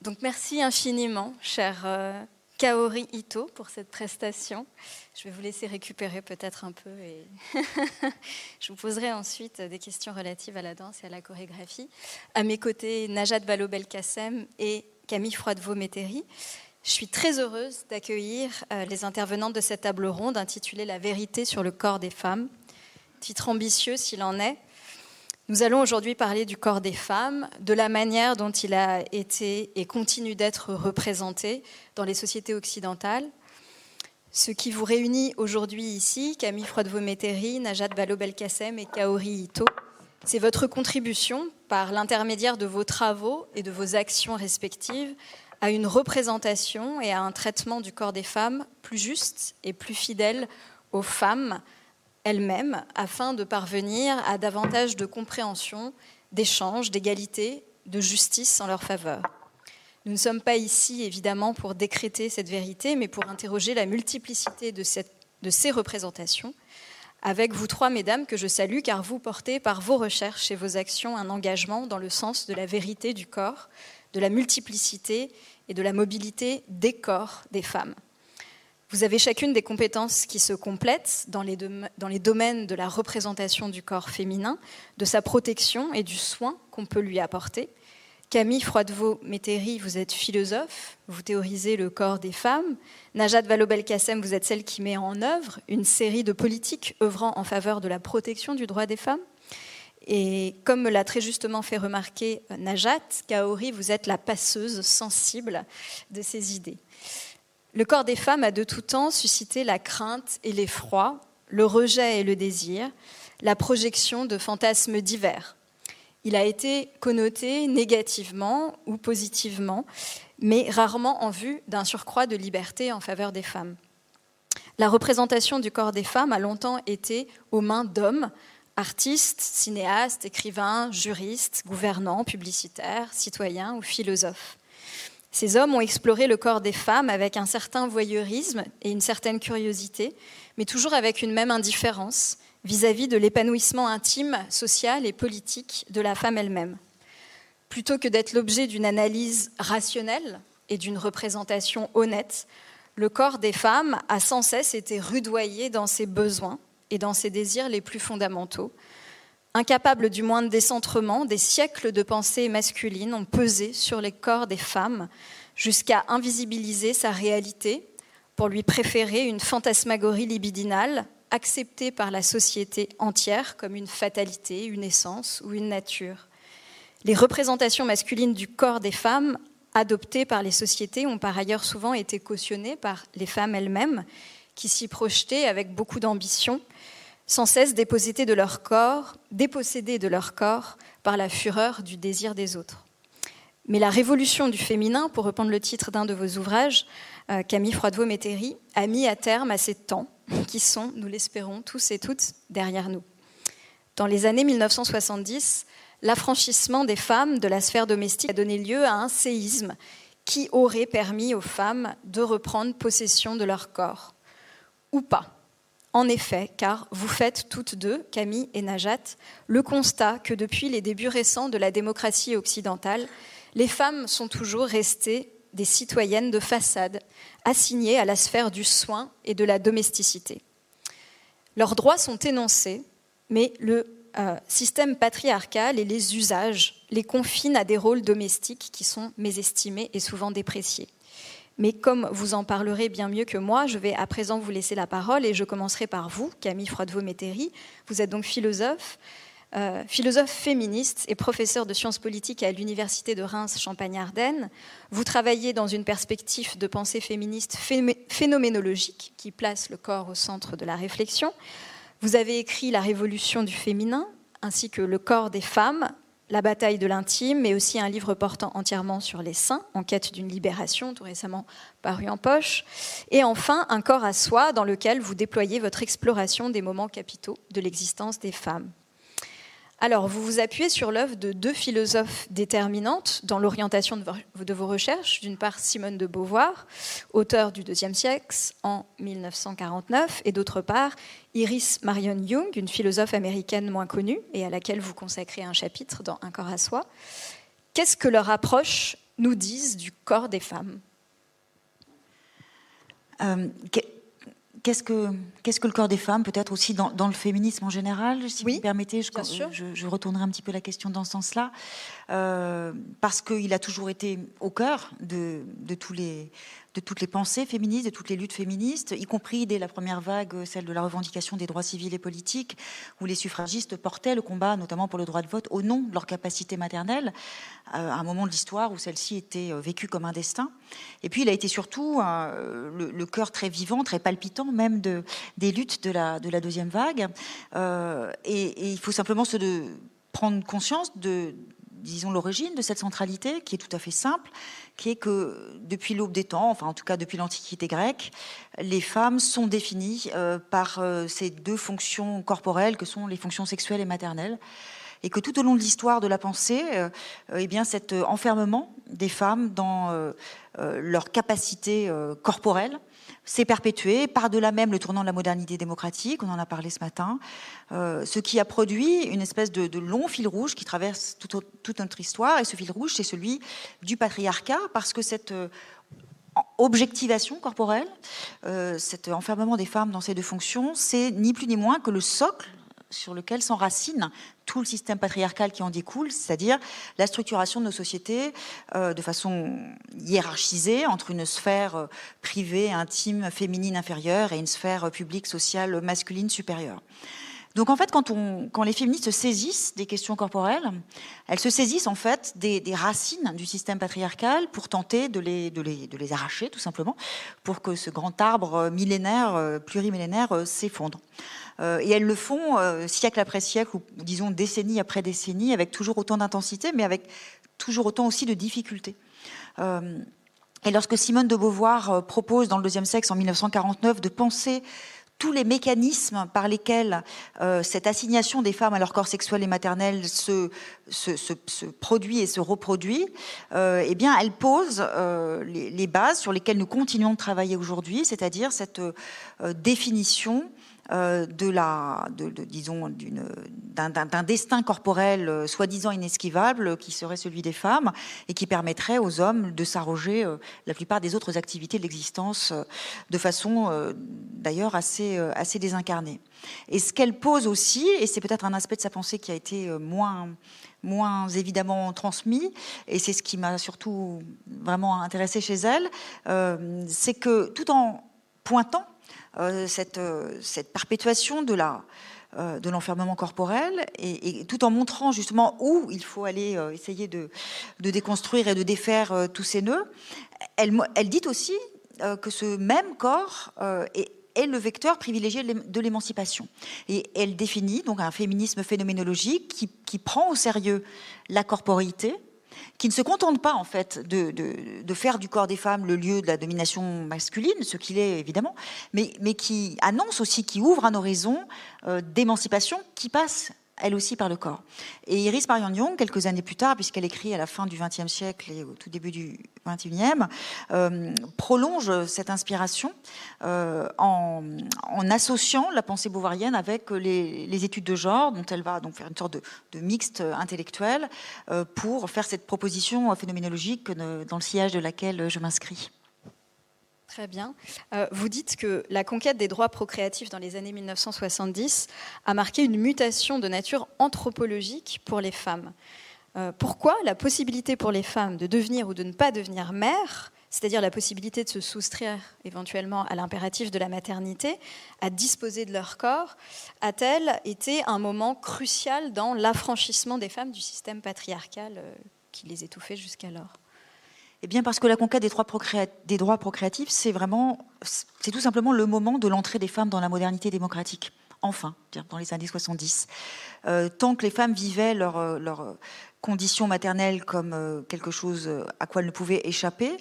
Donc merci infiniment, cher euh, Kaori Ito, pour cette prestation. Je vais vous laisser récupérer peut-être un peu et je vous poserai ensuite des questions relatives à la danse et à la chorégraphie. À mes côtés, Najat Vallaud-Belkacem et Camille Froidevaux-Métairie. Je suis très heureuse d'accueillir euh, les intervenantes de cette table ronde intitulée La vérité sur le corps des femmes. Titre ambitieux s'il en est, nous allons aujourd'hui parler du corps des femmes, de la manière dont il a été et continue d'être représenté dans les sociétés occidentales. Ce qui vous réunit aujourd'hui ici, Camille Froidevaux-Métairie, Najat Vallaud-Belkacem et Kaori Ito, c'est votre contribution, par l'intermédiaire de vos travaux et de vos actions respectives, à une représentation et à un traitement du corps des femmes plus juste et plus fidèle aux femmes, elles-mêmes afin de parvenir à davantage de compréhension, d'échange, d'égalité, de justice en leur faveur. Nous ne sommes pas ici, évidemment, pour décréter cette vérité, mais pour interroger la multiplicité de, de ces représentations, avec vous trois, mesdames, que je salue, car vous portez par vos recherches et vos actions un engagement dans le sens de la vérité du corps, de la multiplicité et de la mobilité des corps des femmes. Vous avez chacune des compétences qui se complètent dans les, domaines de la représentation du corps féminin, de sa protection et du soin qu'on peut lui apporter. Camille Froidevaux-Métairie, vous êtes philosophe, vous théorisez le corps des femmes. Najat Vallaud-Belkacem, vous êtes celle qui met en œuvre une série de politiques œuvrant en faveur de la protection du droit des femmes. Et comme me l'a très justement fait remarquer Najat, Kaori, vous êtes la passeuse sensible de ces idées. Le corps des femmes a de tout temps suscité la crainte et l'effroi, le rejet et le désir, la projection de fantasmes divers. Il a été connoté négativement ou positivement, mais rarement en vue d'un surcroît de liberté en faveur des femmes. La représentation du corps des femmes a longtemps été aux mains d'hommes, artistes, cinéastes, écrivains, juristes, gouvernants, publicitaires, citoyens ou philosophes. Ces hommes ont exploré le corps des femmes avec un certain voyeurisme et une certaine curiosité, mais toujours avec une même indifférence vis-à-vis de l'épanouissement intime, social et politique de la femme elle-même. Plutôt que d'être l'objet d'une analyse rationnelle et d'une représentation honnête, le corps des femmes a sans cesse été rudoyé dans ses besoins et dans ses désirs les plus fondamentaux, Incapables du moindre décentrement, des siècles de pensée masculine ont pesé sur les corps des femmes jusqu'à invisibiliser sa réalité pour lui préférer une fantasmagorie libidinale acceptée par la société entière comme une fatalité, une essence ou une nature. Les représentations masculines du corps des femmes adoptées par les sociétés ont par ailleurs souvent été cautionnées par les femmes elles-mêmes qui s'y projetaient avec beaucoup d'ambition sans cesse dépossédés de leur corps, dépossédés de leur corps par la fureur du désir des autres. Mais la révolution du féminin, pour reprendre le titre d'un de vos ouvrages, euh, Camille Froidevaux-Métairie, a mis à terme à ces temps qui sont, nous l'espérons tous et toutes, derrière nous. Dans les années 1970, l'affranchissement des femmes de la sphère domestique a donné lieu à un séisme qui aurait permis aux femmes de reprendre possession de leur corps. Ou pas. En effet, car vous faites toutes deux, Camille et Najat, le constat que depuis les débuts récents de la démocratie occidentale, les femmes sont toujours restées des citoyennes de façade, assignées à la sphère du soin et de la domesticité. Leurs droits sont énoncés, mais le euh, système patriarcal et les usages les confinent à des rôles domestiques qui sont mésestimés et souvent dépréciés. Mais comme vous en parlerez bien mieux que moi, je vais à présent vous laisser la parole et je commencerai par vous, Camille Froidevaux-Métairie. Vous êtes donc philosophe, euh, philosophe féministe et professeur de sciences politiques à l'Université de Reims Champagne-Ardenne. Vous travaillez dans une perspective de pensée féministe phénoménologique qui place le corps au centre de la réflexion. Vous avez écrit La révolution du féminin ainsi que Le corps des femmes, la bataille de l'intime, mais aussi un livre portant entièrement sur les seins, en quête d'une libération, tout récemment paru en poche. Et enfin, Un corps à soi, dans lequel vous déployez votre exploration des moments capitaux de l'existence des femmes. Alors, vous vous appuyez sur l'œuvre de deux philosophes déterminantes dans l'orientation de vos recherches. D'une part, Simone de Beauvoir, auteur du deuxième siècle en 1949, et d'autre part, Iris Marion Young, une philosophe américaine moins connue et à laquelle vous consacrez un chapitre dans Un corps à soi. Qu'est-ce que leur approche nous disent du corps des femmes? Qu'est-ce que, qu'est-ce que le corps des femmes, peut-être aussi dans, le féminisme en général, si vous me permettez, je, je, retournerai un petit peu la question dans ce sens-là, euh, parce qu'il a toujours été au cœur de, toutes les pensées féministes, de toutes les luttes féministes, y compris dès la première vague, celle de la revendication des droits civils et politiques, où les suffragistes portaient le combat, notamment pour le droit de vote, au nom de leur capacité maternelle, euh, à un moment de l'histoire où celle-ci était euh, vécue comme un destin. Et puis il a été surtout euh, le, cœur très vivant, très palpitant même de, des luttes de la, de la deuxième vague. et, il faut simplement se prendre conscience de disons, l'origine de cette centralité, qui est tout à fait simple, qui est que depuis l'aube des temps, enfin en tout cas depuis l'Antiquité grecque, les femmes sont définies euh, par euh, ces deux fonctions corporelles que sont les fonctions sexuelles et maternelles et que tout au long de l'histoire de la pensée, euh, eh bien, cet enfermement des femmes dans leur capacité corporelle s'est perpétué, par-delà même le tournant de la modernité démocratique, on en a parlé ce matin, euh, ce qui a produit une espèce de, long fil rouge qui traverse toute notre histoire, et ce fil rouge, c'est celui du patriarcat, parce que cette euh, objectivation corporelle, euh, cet enfermement des femmes dans ces deux fonctions, c'est ni plus ni moins que le socle sur lequel s'enracine tout le système patriarcal qui en découle, c'est-à-dire la structuration de nos sociétés euh, de façon hiérarchisée entre une sphère euh, privée, intime, féminine inférieure et une sphère euh, publique, sociale, masculine supérieure. Donc en fait, quand, les féministes se saisissent des questions corporelles, elles se saisissent en fait des, racines du système patriarcal pour tenter de les, arracher, tout simplement, pour que ce grand arbre millénaire, plurimillénaire, s'effondre. Euh, et elles le font euh, siècle après siècle, ou disons décennie après décennie, avec toujours autant d'intensité, mais avec toujours autant aussi de difficultés. Euh, et lorsque Simone de Beauvoir propose dans le deuxième sexe en 1949 de penser tous les mécanismes par lesquels cette assignation des femmes à leur corps sexuel et maternel se, produit et se reproduit, eh bien, elle pose les, bases sur lesquelles nous continuons de travailler aujourd'hui, c'est-à-dire cette définition de la, de, disons, d'un destin corporel euh, soi-disant inesquivable qui serait celui des femmes et qui permettrait aux hommes de s'arroger euh, la plupart des autres activités de l'existence de façon d'ailleurs assez, assez désincarnée. Et ce qu'elle pose aussi, et c'est peut-être un aspect de sa pensée qui a été moins moins évidemment transmis, et c'est ce qui m'a surtout vraiment intéressé chez elle, c'est que tout en pointant euh, cette, euh, cette, perpétuation de euh, l'enfermement corporel et, tout en montrant justement où il faut aller essayer de, déconstruire et de défaire tous ces nœuds. Elle, dit aussi que ce même corps est, est, le vecteur privilégié de l'émancipation. Et elle définit donc un féminisme phénoménologique qui, qui prend au sérieux la corporité, qui ne se contente pas en fait de, faire du corps des femmes le lieu de la domination masculine, ce qu'il est évidemment, mais, mais, qui annonce aussi, qui ouvre un horizon euh, d'émancipation qui passe elle aussi par le corps. Et Iris Marion Young, quelques années plus tard, puisqu'elle écrit à la fin du XXe siècle et au tout début du XXIe, euh, prolonge cette inspiration euh, en, associant la pensée bouvarienne avec les, études de genre, dont elle va donc faire une sorte de, mixte intellectuel euh, pour faire cette proposition phénoménologique dans le sillage de laquelle je m'inscris. Très bien. Euh, vous dites que la conquête des droits procréatifs dans les années 1970 a marqué une mutation de nature anthropologique pour les femmes. Euh, pourquoi la possibilité pour les femmes de devenir ou de ne pas devenir mères, c'est-à-dire la possibilité de se soustraire éventuellement à l'impératif de la maternité, à disposer de leur corps, a-t-elle été un moment crucial dans l'affranchissement des femmes du système patriarcal euh, qui les étouffait jusqu'alors? Eh bien, parce que la conquête des droits, procréatifs, c'est vraiment, c'est tout simplement le moment de l'entrée des femmes dans la modernité démocratique. Enfin, dans les années 70. Euh, tant que les femmes vivaient leur, euh, leur, conditions maternelles comme euh, quelque chose euh, à quoi elles ne pouvaient échapper,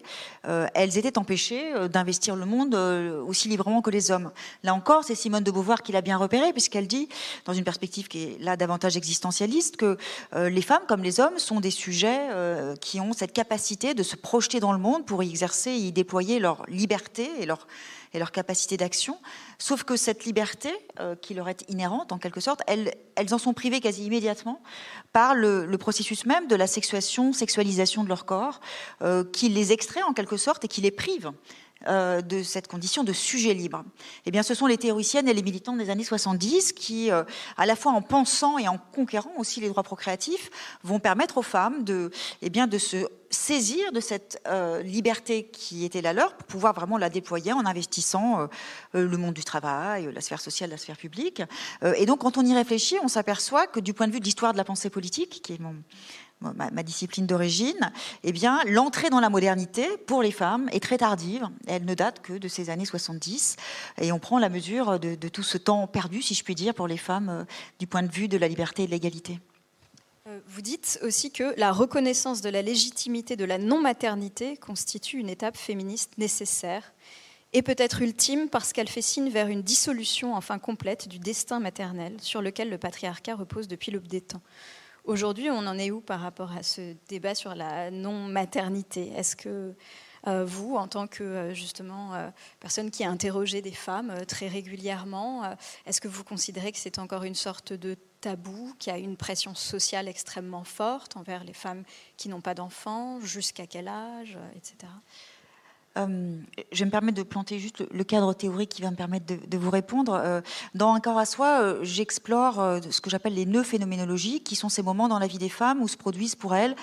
euh, elles étaient empêchées d'investir le monde aussi librement que les hommes. Là encore, c'est Simone de Beauvoir qui l'a bien repéré, puisqu'elle dit, dans une perspective qui est là davantage existentialiste, que les femmes comme les hommes sont des sujets qui ont cette capacité de se projeter dans le monde pour y exercer et y déployer leur liberté et leur et leur capacité d'action. Sauf que cette liberté, euh, qui leur est inhérente en quelque sorte, elles, en sont privées quasi immédiatement par le, processus même de la sexuation, sexualisation de leur corps, euh, qui les extrait en quelque sorte et qui les prive euh, de cette condition de sujet libre Eh bien, ce sont les théoriciennes et les militants des années 70 qui, euh, à la fois en pensant et en conquérant aussi les droits procréatifs, vont permettre aux femmes de, eh bien, de se saisir de cette euh, liberté qui était la leur pour pouvoir vraiment la déployer en investissant le monde du travail, la sphère sociale, la sphère publique. et donc, quand on y réfléchit, on s'aperçoit que du point de vue de l'histoire de la pensée politique, qui est mon, ma, discipline d'origine, eh bien, l'entrée dans la modernité pour les femmes est très tardive. Elle ne date que de ces années 70. Et on prend la mesure de, tout ce temps perdu, si je puis dire, pour les femmes euh, du point de vue de la liberté et de l'égalité. Euh, vous dites aussi que la reconnaissance de la légitimité de la non-maternité constitue une étape féministe nécessaire et peut-être ultime parce qu'elle fait signe vers une dissolution enfin complète du destin maternel sur lequel le patriarcat repose depuis l'aube des temps. Aujourd'hui, on en est où par rapport à ce débat sur la non-maternité? Est-ce que euh, vous, en tant que euh, justement euh, personne qui a interrogé des femmes très régulièrement, est-ce que vous considérez que c'est encore une sorte de tabou, qu'il y a une pression sociale extrêmement forte envers les femmes qui n'ont pas d'enfants, jusqu'à quel âge, etc. Euh, je vais me permettre de planter juste le cadre théorique qui va me permettre de, vous répondre. Euh, dans Un corps à soi, euh, j'explore ce que j'appelle les nœuds phénoménologiques, qui sont ces moments dans la vie des femmes où se produisent pour elles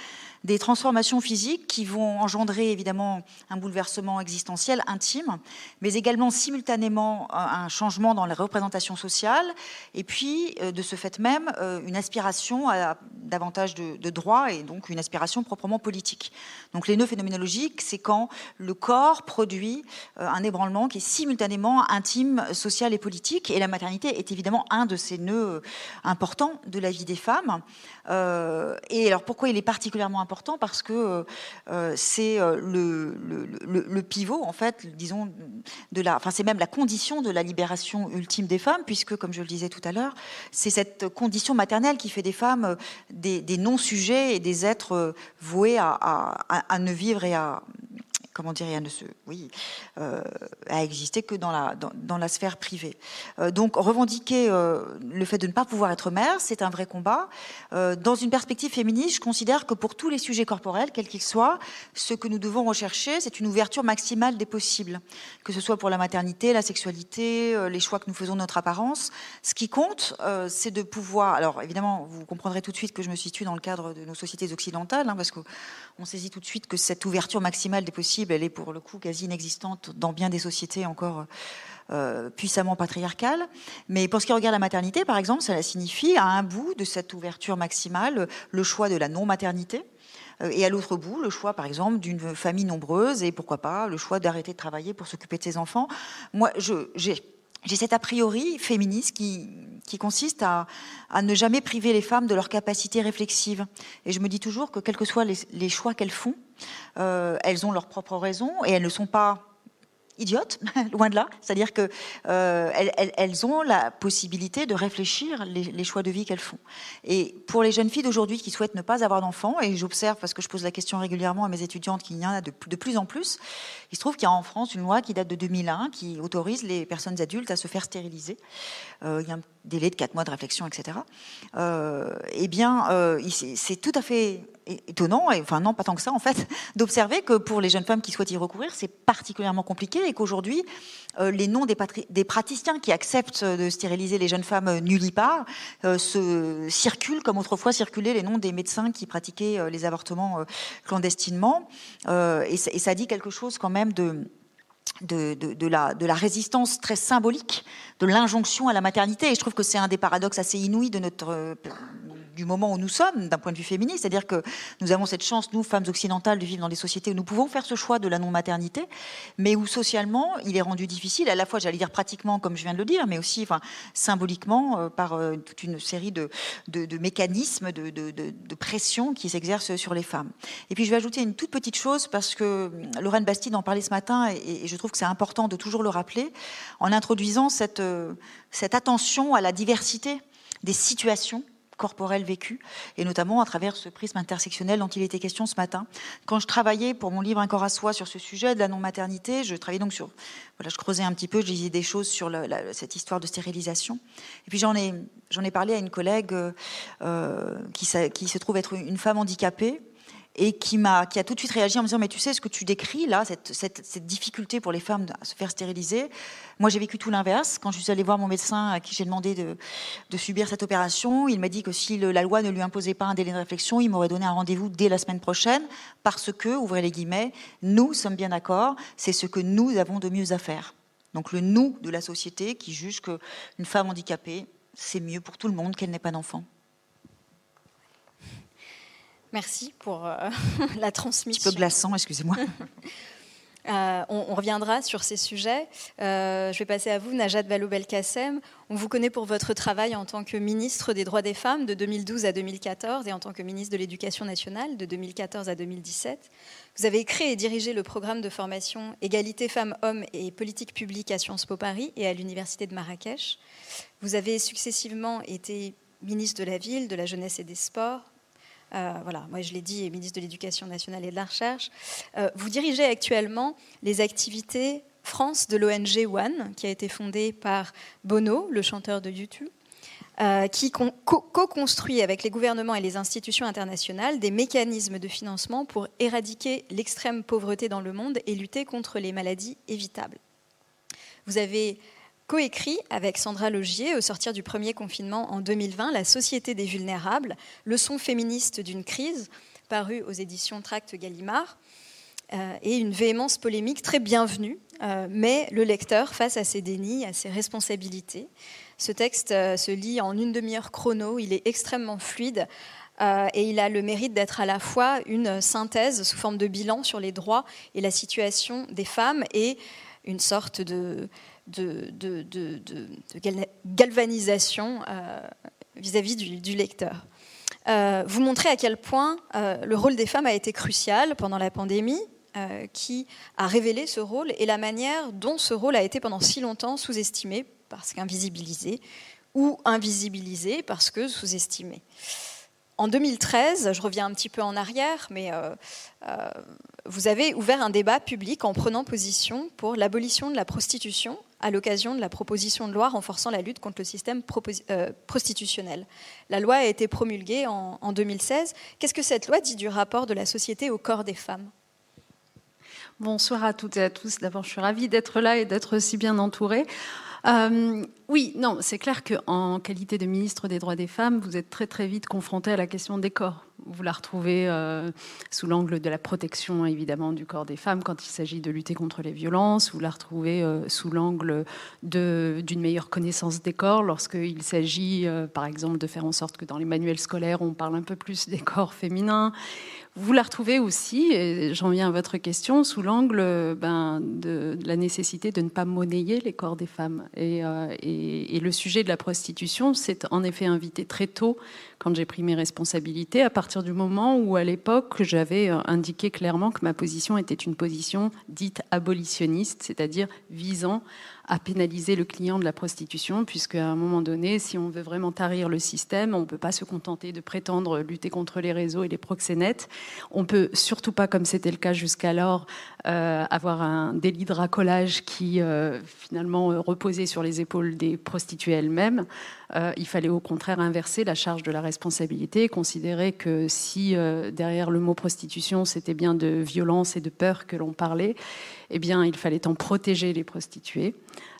des transformations physiques qui vont engendrer évidemment un bouleversement existentiel intime, mais également simultanément un changement dans les représentations sociales, et puis de ce fait même une aspiration à davantage de, droits et donc une aspiration proprement politique. Donc les nœuds phénoménologiques, c'est quand le corps produit euh, un ébranlement qui est simultanément intime, social et politique, et la maternité est évidemment un de ces nœuds importants de la vie des femmes. Euh, et alors pourquoi il est particulièrement important Parce que euh, c'est le, le, pivot, en fait, disons, de la, enfin c'est même la condition de la libération ultime des femmes, puisque, comme je le disais tout à l'heure, c'est cette condition maternelle qui fait des femmes des, non-sujets et des êtres voués à, ne vivre et à comment dire, à ne se, oui, euh, à exister que dans la, dans, la sphère privée. Euh, donc revendiquer euh, le fait de ne pas pouvoir être mère, c'est un vrai combat. dans une perspective féministe, je considère que pour tous les sujets corporels, quels qu'ils soient, ce que nous devons rechercher, c'est une ouverture maximale des possibles, que ce soit pour la maternité, la sexualité, les choix que nous faisons de notre apparence. Ce qui compte, c'est de pouvoir. Alors évidemment, vous comprendrez tout de suite que je me situe dans le cadre de nos sociétés occidentales, hein, parce qu'on saisit tout de suite que cette ouverture maximale des possibles elle est pour le coup quasi inexistante dans bien des sociétés encore euh, puissamment patriarcales. Mais pour ce qui regarde la maternité, par exemple, cela signifie à un bout de cette ouverture maximale le choix de la non-maternité. Euh, et à l'autre bout, le choix, par exemple, d'une famille nombreuse et pourquoi pas le choix d'arrêter de travailler pour s'occuper de ses enfants. Moi, j'ai j'ai cet a priori féministe qui, consiste à, ne jamais priver les femmes de leur capacité réflexive. Et je me dis toujours que quels que soient les, choix qu'elles font, elles ont leurs propres raisons et elles ne sont pas idiotes, loin de là. C'est-à-dire qu'elles euh, elles, ont la possibilité de réfléchir les, choix de vie qu'elles font. Et pour les jeunes filles d'aujourd'hui qui souhaitent ne pas avoir d'enfants, et j'observe parce que je pose la question régulièrement à mes étudiantes qu'il y en a de, de plus en plus, il se trouve qu'il y a en France une loi qui date de 2001 qui autorise les personnes adultes à se faire stériliser. Euh, il y a un délai de 4 mois de réflexion, etc. Euh, eh bien, euh, c'est tout à fait étonnant, et, enfin non, pas tant que ça en fait, d'observer que pour les jeunes femmes qui souhaitent y recourir, c'est particulièrement compliqué et qu'aujourd'hui, euh, les noms des, des, praticiens qui acceptent de stériliser les jeunes femmes nullipare euh, se circulent comme autrefois circulaient les noms des médecins qui pratiquaient euh, les avortements clandestinement. Et, ça dit quelque chose quand même de, la, résistance très symbolique de l'injonction à la maternité. Et je trouve que c'est un des paradoxes assez inouïs de notre du moment où nous sommes, d'un point de vue féministe. C'est-à-dire que nous avons cette chance, nous, femmes occidentales, de vivre dans des sociétés où nous pouvons faire ce choix de la non-maternité, mais où socialement, il est rendu difficile, à la fois, j'allais dire pratiquement, comme je viens de le dire, mais aussi symboliquement, euh, par euh, toute une série de, mécanismes, de, de pression qui s'exercent sur les femmes. Et puis, je vais ajouter une toute petite chose, parce que euh, Lorraine Bastide en parlait ce matin, et, je trouve que c'est important de toujours le rappeler, en introduisant cette, cette attention à la diversité des situations corporel vécu, et notamment à travers ce prisme intersectionnel dont il était question ce matin. Quand je travaillais pour mon livre Un corps à soi sur ce sujet de la non-maternité, je travaillais donc sur, voilà, je creusais un petit peu, je disais des choses sur cette histoire de stérilisation. Et puis j'en ai, ai parlé à une collègue euh, qui, qui se trouve être une femme handicapée, et qui, a tout de suite réagi en me disant Mais tu sais, ce que tu décris là, cette, cette, difficulté pour les femmes à se faire stériliser, moi j'ai vécu tout l'inverse. Quand je suis allée voir mon médecin à qui j'ai demandé de, de, subir cette opération, il m'a dit que si la loi ne lui imposait pas un délai de réflexion, il m'aurait donné un rendez-vous dès la semaine prochaine, parce que, ouvrez les guillemets, nous sommes bien d'accord, c'est ce que nous avons de mieux à faire. Donc le nous de la société qui juge qu'une femme handicapée, c'est mieux pour tout le monde qu'elle n'ait pas d'enfant. Merci pour euh, la transmission. Un petit peu glaçant, excusez-moi. Euh, on, reviendra sur ces sujets. Euh, je vais passer à vous, Najat Vallaud-Belkacem. On vous connaît pour votre travail en tant que ministre des droits des femmes de 2012 à 2014 et en tant que ministre de l'Éducation nationale de 2014 à 2017. Vous avez créé et dirigé le programme de formation Égalité femmes-hommes et politique publique à Sciences Po Paris et à l'Université de Marrakech. Vous avez successivement été ministre de la Ville, de la Jeunesse et des Sports, voilà, moi je l'ai dit, ministre de l'Éducation nationale et de la Recherche. Euh, vous dirigez actuellement les activités France de l'ONG One, qui a été fondée par Bono, le chanteur de YouTube. Euh, qui co-construit avec les gouvernements et les institutions internationales des mécanismes de financement pour éradiquer l'extrême pauvreté dans le monde et lutter contre les maladies évitables. Vous avez coécrit avec Sandra Logier au sortir du premier confinement en 2020 La Société des vulnérables, leçon féministe d'une crise, paru aux éditions Tract Gallimard, euh, et une véhémence polémique très bienvenue, euh, mais le lecteur face à ses dénis, à ses responsabilités. Ce texte euh, se lit en une demi-heure chrono, il est extrêmement fluide. et il a le mérite d'être à la fois une synthèse sous forme de bilan sur les droits et la situation des femmes et une sorte de, de, galvanisation euh, vis-à-vis du, lecteur. Euh, vous montrez à quel point euh, le rôle des femmes a été crucial pendant la pandémie, qui a révélé ce rôle et la manière dont ce rôle a été pendant si longtemps sous-estimé parce qu'invisibilisé ou invisibilisé parce que sous-estimé. En 2013, je reviens un petit peu en arrière, mais vous avez ouvert un débat public en prenant position pour l'abolition de la prostitution à l'occasion de la proposition de loi renforçant la lutte contre le système euh, prostitutionnel. La loi a été promulguée en, en 2016. Qu'est-ce que cette loi dit du rapport de la société au corps des femmes? Bonsoir à toutes et à tous. D'abord, je suis ravie d'être là et d'être si bien entourée. Euh, oui, non, c'est clair qu'en qualité de ministre des droits des femmes, vous êtes très très vite confronté à la question des corps. Vous la retrouvez euh, sous l'angle de la protection évidemment du corps des femmes quand il s'agit de lutter contre les violences. Vous la retrouvez euh, sous l'angle d'une meilleure connaissance des corps lorsqu'il s'agit par exemple de faire en sorte que dans les manuels scolaires on parle un peu plus des corps féminins. Vous la retrouvez aussi, et j'en viens à votre question, sous l'angle ben, de, la nécessité de ne pas monnayer les corps des femmes. Euh, et, et, le sujet de la prostitution s'est en effet invité très tôt quand j'ai pris mes responsabilités, à partir du moment où, à l'époque, j'avais euh, indiqué clairement que ma position était une position dite abolitionniste, c'est-à-dire visant à pénaliser le client de la prostitution, puisque à un moment donné, si on veut vraiment tarir le système, on ne peut pas se contenter de prétendre lutter contre les réseaux et les proxénètes. On peut surtout pas, comme c'était le cas jusqu'alors, euh, avoir un délit de racolage qui euh, finalement euh, reposait sur les épaules des prostituées elles-mêmes. il fallait au contraire inverser la charge de la responsabilité, considérer que si derrière le mot prostitution, c'était bien de violence et de peur que l'on parlait, eh bien, il fallait en protéger les prostituées.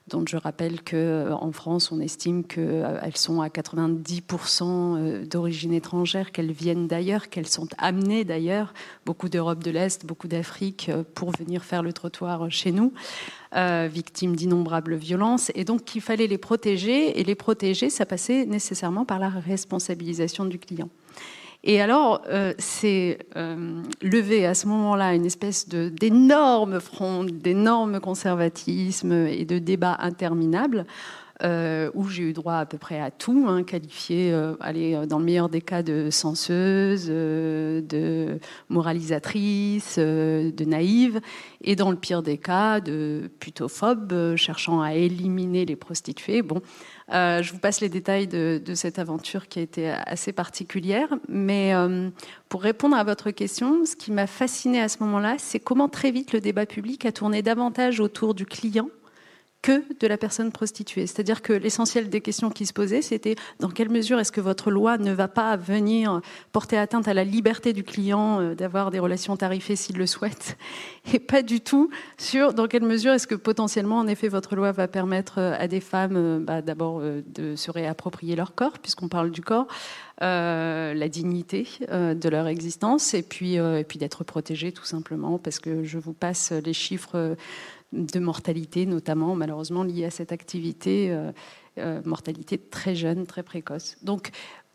Dont je rappelle qu'en euh, France, on estime qu'elles euh, sont à 90% euh, d'origine étrangère, qu'elles viennent d'ailleurs, qu'elles sont amenées d'ailleurs, beaucoup d'Europe de l'Est, beaucoup d'Afrique, pour venir faire le trottoir chez nous, victimes d'innombrables violences, et donc qu'il fallait les protéger, et les protéger, ça passait nécessairement par la responsabilisation du client. Et alors, euh, c'est euh, levé à ce moment-là une espèce d'énorme front, d'énorme conservatisme et de débats interminables euh, où j'ai eu droit à peu près à tout, hein, qualifié, euh, allez, dans le meilleur des cas, de senseuse, de moralisatrice, de naïve, et dans le pire des cas, de putophobe, cherchant à éliminer les prostituées. Bon, euh, je vous passe les détails de, cette aventure qui a été assez particulière. Mais euh, pour répondre à votre question, ce qui m'a fasciné à ce moment-là, c'est comment très vite le débat public a tourné davantage autour du client que de la personne prostituée. C'est-à-dire que l'essentiel des questions qui se posaient, c'était dans quelle mesure est-ce que votre loi ne va pas venir porter atteinte à la liberté du client euh, d'avoir des relations tarifées s'il le souhaite, et pas du tout sur dans quelle mesure est-ce que potentiellement, en effet, votre loi va permettre euh, à des femmes euh, bah, d'abord de se réapproprier leur corps, puisqu'on parle du corps, la dignité de leur existence, et puis, et puis d'être protégées tout simplement, parce que je vous passe les chiffres de mortalité, notamment malheureusement liée à cette activité, euh, euh, mortalité très jeune, très précoce. Donc,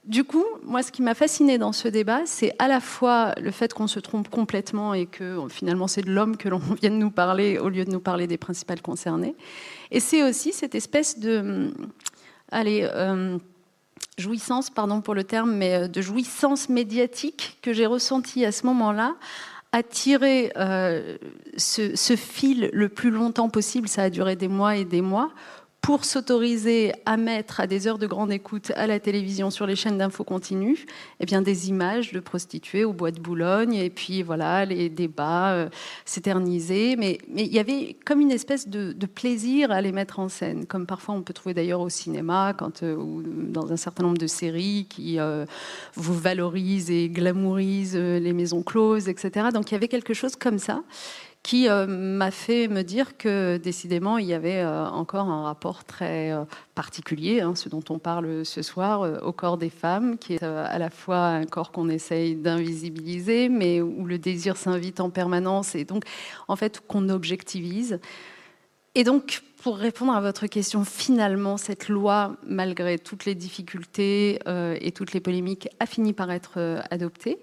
du coup, moi, ce qui m'a fasciné dans ce débat, c'est à la fois le fait qu'on se trompe complètement et que finalement c'est de l'homme que l'on vient de nous parler au lieu de nous parler des principales concernées. Et c'est aussi cette espèce de, hum, allez, euh, jouissance, pardon pour le terme, mais de jouissance médiatique que j'ai ressentie à ce moment-là, à tirer euh, ce, fil le plus longtemps possible, ça a duré des mois et des mois, pour s'autoriser à mettre à des heures de grande écoute à la télévision sur les chaînes d'infos continues eh bien, des images de prostituées au bois de Boulogne, et puis voilà, les débats euh, s'éterniser. Mais, il y avait comme une espèce de, plaisir à les mettre en scène, comme parfois on peut trouver d'ailleurs au cinéma, quand, euh, ou dans un certain nombre de séries qui euh, vous valorisent et glamourisent les maisons closes, etc. Donc il y avait quelque chose comme ça qui euh, m'a fait me dire que décidément il y avait euh, encore un rapport très euh, particulier, hein, ce dont on parle ce soir, au corps des femmes, qui est à la fois un corps qu'on essaye d'invisibiliser, mais où le désir s'invite en permanence et donc en fait qu'on objectivise. Et donc, pour répondre à votre question, finalement, cette loi, malgré toutes les difficultés et toutes les polémiques, a fini par être adoptée.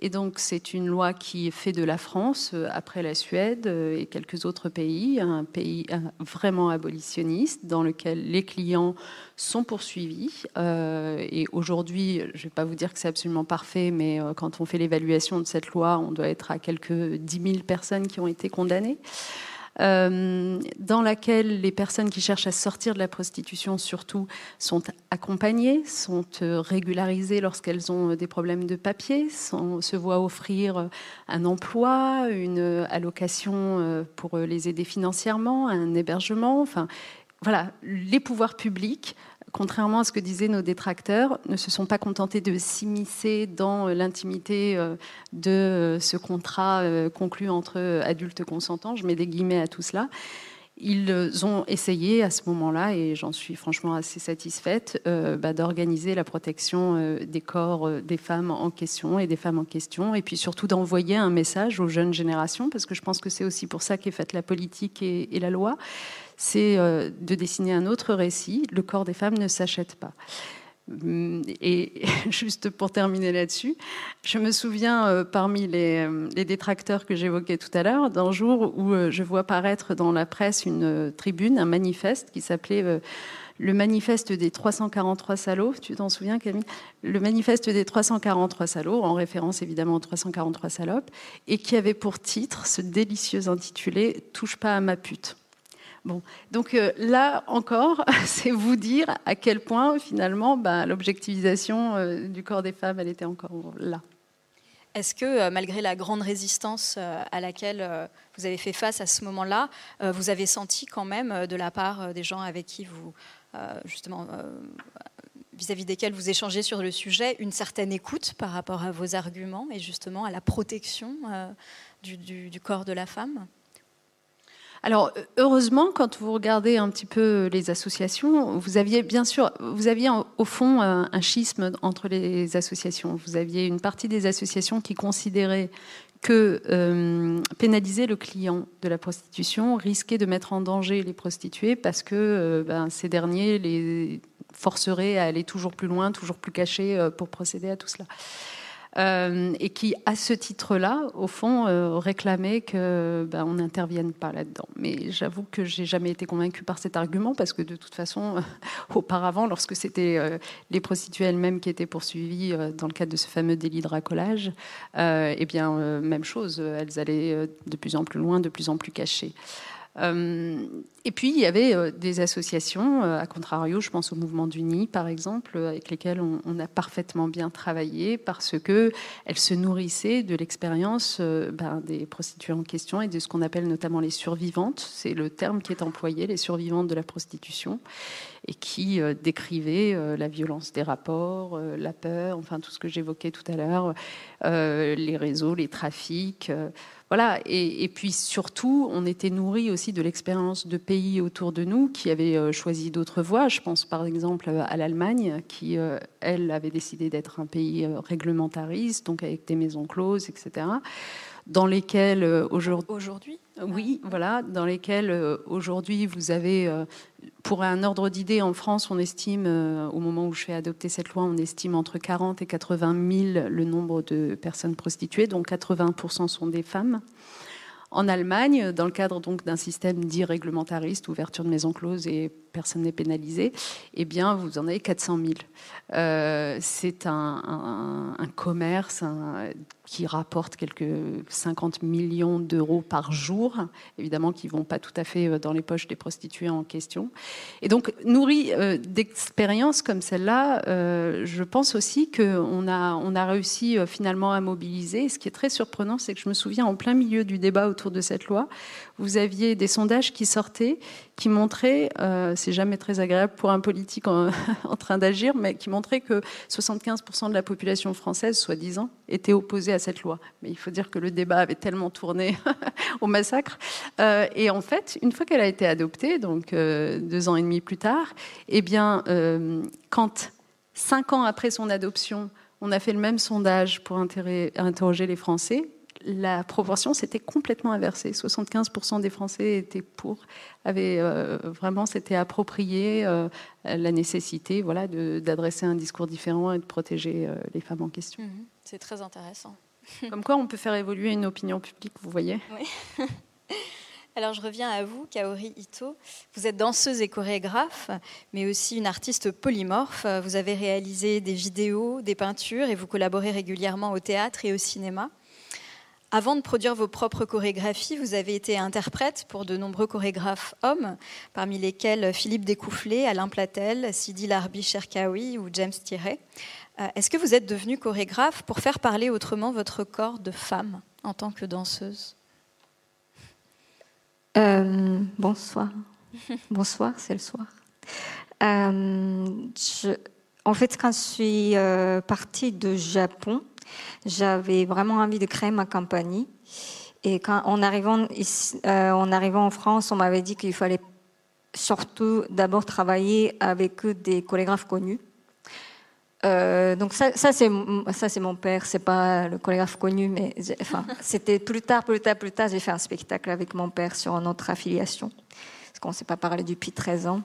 Et donc, c'est une loi qui fait de la France, euh, après la Suède euh, et quelques autres pays, un pays vraiment abolitionniste dans lequel les clients sont poursuivis. Euh, et aujourd'hui, je ne vais pas vous dire que c'est absolument parfait, mais quand on fait l'évaluation de cette loi, on doit être à quelques 10 000 personnes qui ont été condamnées. Euh, dans laquelle les personnes qui cherchent à sortir de la prostitution, surtout, sont accompagnées, sont euh, régularisées lorsqu'elles ont euh, des problèmes de papier, se voient offrir un emploi, une allocation pour les aider financièrement, un hébergement. Enfin, voilà, les pouvoirs publics contrairement à ce que disaient nos détracteurs, ne se sont pas contentés de s'immiscer dans euh, l'intimité euh, de euh, ce contrat conclu entre adultes consentants. Je mets des guillemets à tout cela. Ils ont essayé à ce moment-là, et j'en suis franchement assez satisfaite, bah, d'organiser la protection des corps des femmes en question et des femmes en question, et puis surtout d'envoyer un message aux jeunes générations, parce que je pense que c'est aussi pour ça qu'est faite la politique et, et la loi c'est euh, de dessiner un autre récit. Le corps des femmes ne s'achète pas. Hum, et juste pour terminer là-dessus, je me souviens euh, parmi euh, les, détracteurs que j'évoquais tout à l'heure d'un jour où je vois paraître dans la presse une tribune, un manifeste qui s'appelait le manifeste des 343 salauds. Tu t'en souviens, Camille? Le manifeste des 343 salauds, en référence évidemment aux 343 salopes, et qui avait pour titre ce délicieux intitulé Touche pas à ma pute. Bon, donc euh, là encore, c'est vous dire à quel point finalement bah, l'objectivisation euh, du corps des femmes, elle était encore là. Est-ce que euh, malgré la grande résistance à laquelle vous avez fait face à ce moment-là, vous avez senti quand même de la part des gens avec qui vous, justement, vis-à-vis desquels vous échangez sur le sujet, une certaine écoute par rapport à vos arguments et justement à la protection du corps de la femme? Alors, heureusement, quand vous regardez un petit peu les associations, vous aviez bien sûr, vous aviez au fond un schisme entre les associations. Vous aviez une partie des associations qui considéraient que euh, pénaliser le client de la prostitution risquait de mettre en danger les prostituées parce que euh, ben, ces derniers les forceraient à aller toujours plus loin, toujours plus cachés euh, pour procéder à tout cela. Euh, et qui, à ce titre-là, au fond, euh, réclamait que ben, on n'intervienne pas là-dedans. Mais j'avoue que j'ai jamais été convaincue par cet argument parce que de toute façon, auparavant, lorsque c'était les prostituées elles-mêmes qui étaient poursuivies dans le cadre de ce fameux délit de racolage, eh bien, même chose, elles allaient de plus en plus loin, de plus en plus cachées. Euh, et puis, il y avait euh, des associations, euh, à contrario, je pense au mouvement d'Uni, par exemple, avec lesquelles on, a parfaitement bien travaillé parce qu'elles se nourrissaient de l'expérience ben, des prostituées en question et de ce qu'on appelle notamment les survivantes. C'est le terme qui est employé, les survivantes de la prostitution, et qui décrivaient la violence des rapports, la peur, enfin tout ce que j'évoquais tout à l'heure, les réseaux, les trafics. Voilà, et, puis surtout, on était nourri aussi de l'expérience de pays autour de nous qui avaient euh, choisi d'autres voies. Je pense par exemple à l'Allemagne, qui, euh, elle, avait décidé d'être un pays euh, réglementariste, donc avec des maisons closes, etc dans lesquelles aujourd'hui, oui, voilà, dans lesquelles aujourd'hui vous avez, pour un ordre d'idée, en France, on estime, au moment où je fais adopter cette loi, on estime entre 40 et 80 000 le nombre de personnes prostituées, dont 80 sont des femmes. En Allemagne, dans le cadre donc d'un système dit réglementariste, ouverture de maisons closes et personne n'est pénalisé, eh bien, vous en avez 400 000. Euh, c'est un, commerce qui rapporte quelques 50 millions d'euros par jour, évidemment qui ne vont pas tout à fait euh, dans les poches des prostituées en question. Et donc, nourri euh, d'expériences comme celle-là, je pense aussi qu'on a, on a réussi finalement à mobiliser. ce qui est très surprenant, c'est que je me souviens en plein milieu du débat autour de cette loi, vous aviez des sondages qui sortaient, qui montraient, euh, c'est jamais très agréable pour un politique en, train d'agir, mais qui montraient que 75% de la population française, soi-disant, était opposée à cette loi. Mais il faut dire que le débat avait tellement tourné au massacre. Euh, et en fait, une fois qu'elle a été adoptée, donc euh, deux ans et demi plus tard, eh bien, quand cinq ans après son adoption, on a fait le même sondage pour interroger les Français, la proportion s'était complètement inversée. 75% des Français étaient pour, avaient euh, vraiment s'étaient approprié euh, la nécessité voilà, d'adresser un discours différent et de protéger euh, les femmes en question. Mhm. C'est très intéressant. Comme quoi on peut faire évoluer une opinion publique, vous voyez oui. Alors je reviens à vous, Kaori Ito. Vous êtes danseuse et chorégraphe, mais aussi une artiste polymorphe. Vous avez réalisé des vidéos, des peintures et vous collaborez régulièrement au théâtre et au cinéma. Avant de produire vos propres chorégraphies, vous avez été interprète pour de nombreux chorégraphes hommes, parmi lesquels Philippe Découfflé, Alain Platel, Sidi Larbi Cherkaoui ou James Thierry. Euh, est-ce que vous êtes devenue chorégraphe pour faire parler autrement votre corps de femme en tant que danseuse? Euh, Bonsoir. bonsoir, c'est le soir. Euh, en fait, quand je suis partie de Japon, j'avais vraiment envie de créer ma compagnie. Et quand, en, arrivant euh, en arrivant en France, on m'avait dit qu'il fallait surtout d'abord travailler avec des chorégraphes connus. Euh, donc ça, ça c'est ça c'est mon père, c'est pas le chorégraphe connu, mais enfin c'était plus tard, plus tard, plus tard, j'ai fait un spectacle avec mon père sur notre affiliation, parce qu'on s'est pas parlé depuis 13 ans.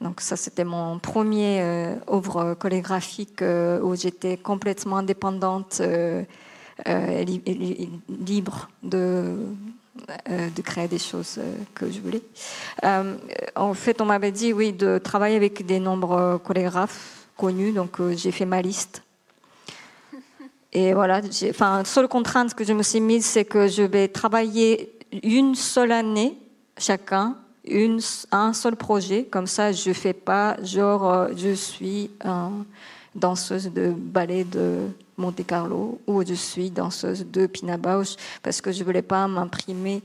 Donc ça, c'était mon premier euh, œuvre chorégraphique euh, où j'étais complètement indépendante, euh, libre de, de créer des choses que je voulais. en fait, on m'avait dit, oui, de travailler avec des nombres chorégraphes connus, donc j'ai fait ma liste. Et voilà, enfin, seule contrainte que je me suis mise, c'est que je vais travailler une seule année chacun un seul projet. Comme ça, je fais pas genre euh, je suis danseuse de ballet de Monte Carlo ou je suis danseuse de Pina parce que je voulais pas m'imprimer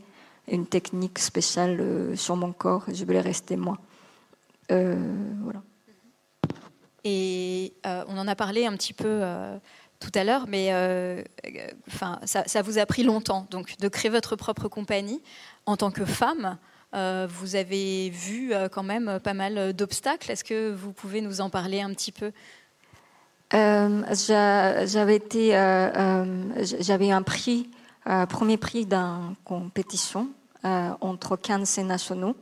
une technique spéciale euh, sur mon corps. Je voulais rester moi. Euh, voilà. Et on en a parlé un petit peu tout à l'heure, mais ça, ça, vous a pris longtemps donc de créer votre propre compagnie en tant que femme. Euh, vous avez vu euh, quand même pas mal d'obstacles. Est-ce que vous pouvez nous en parler un petit peu? Euh, J'avais été, un prix, premier prix d'une compétition entre 15 nationaux,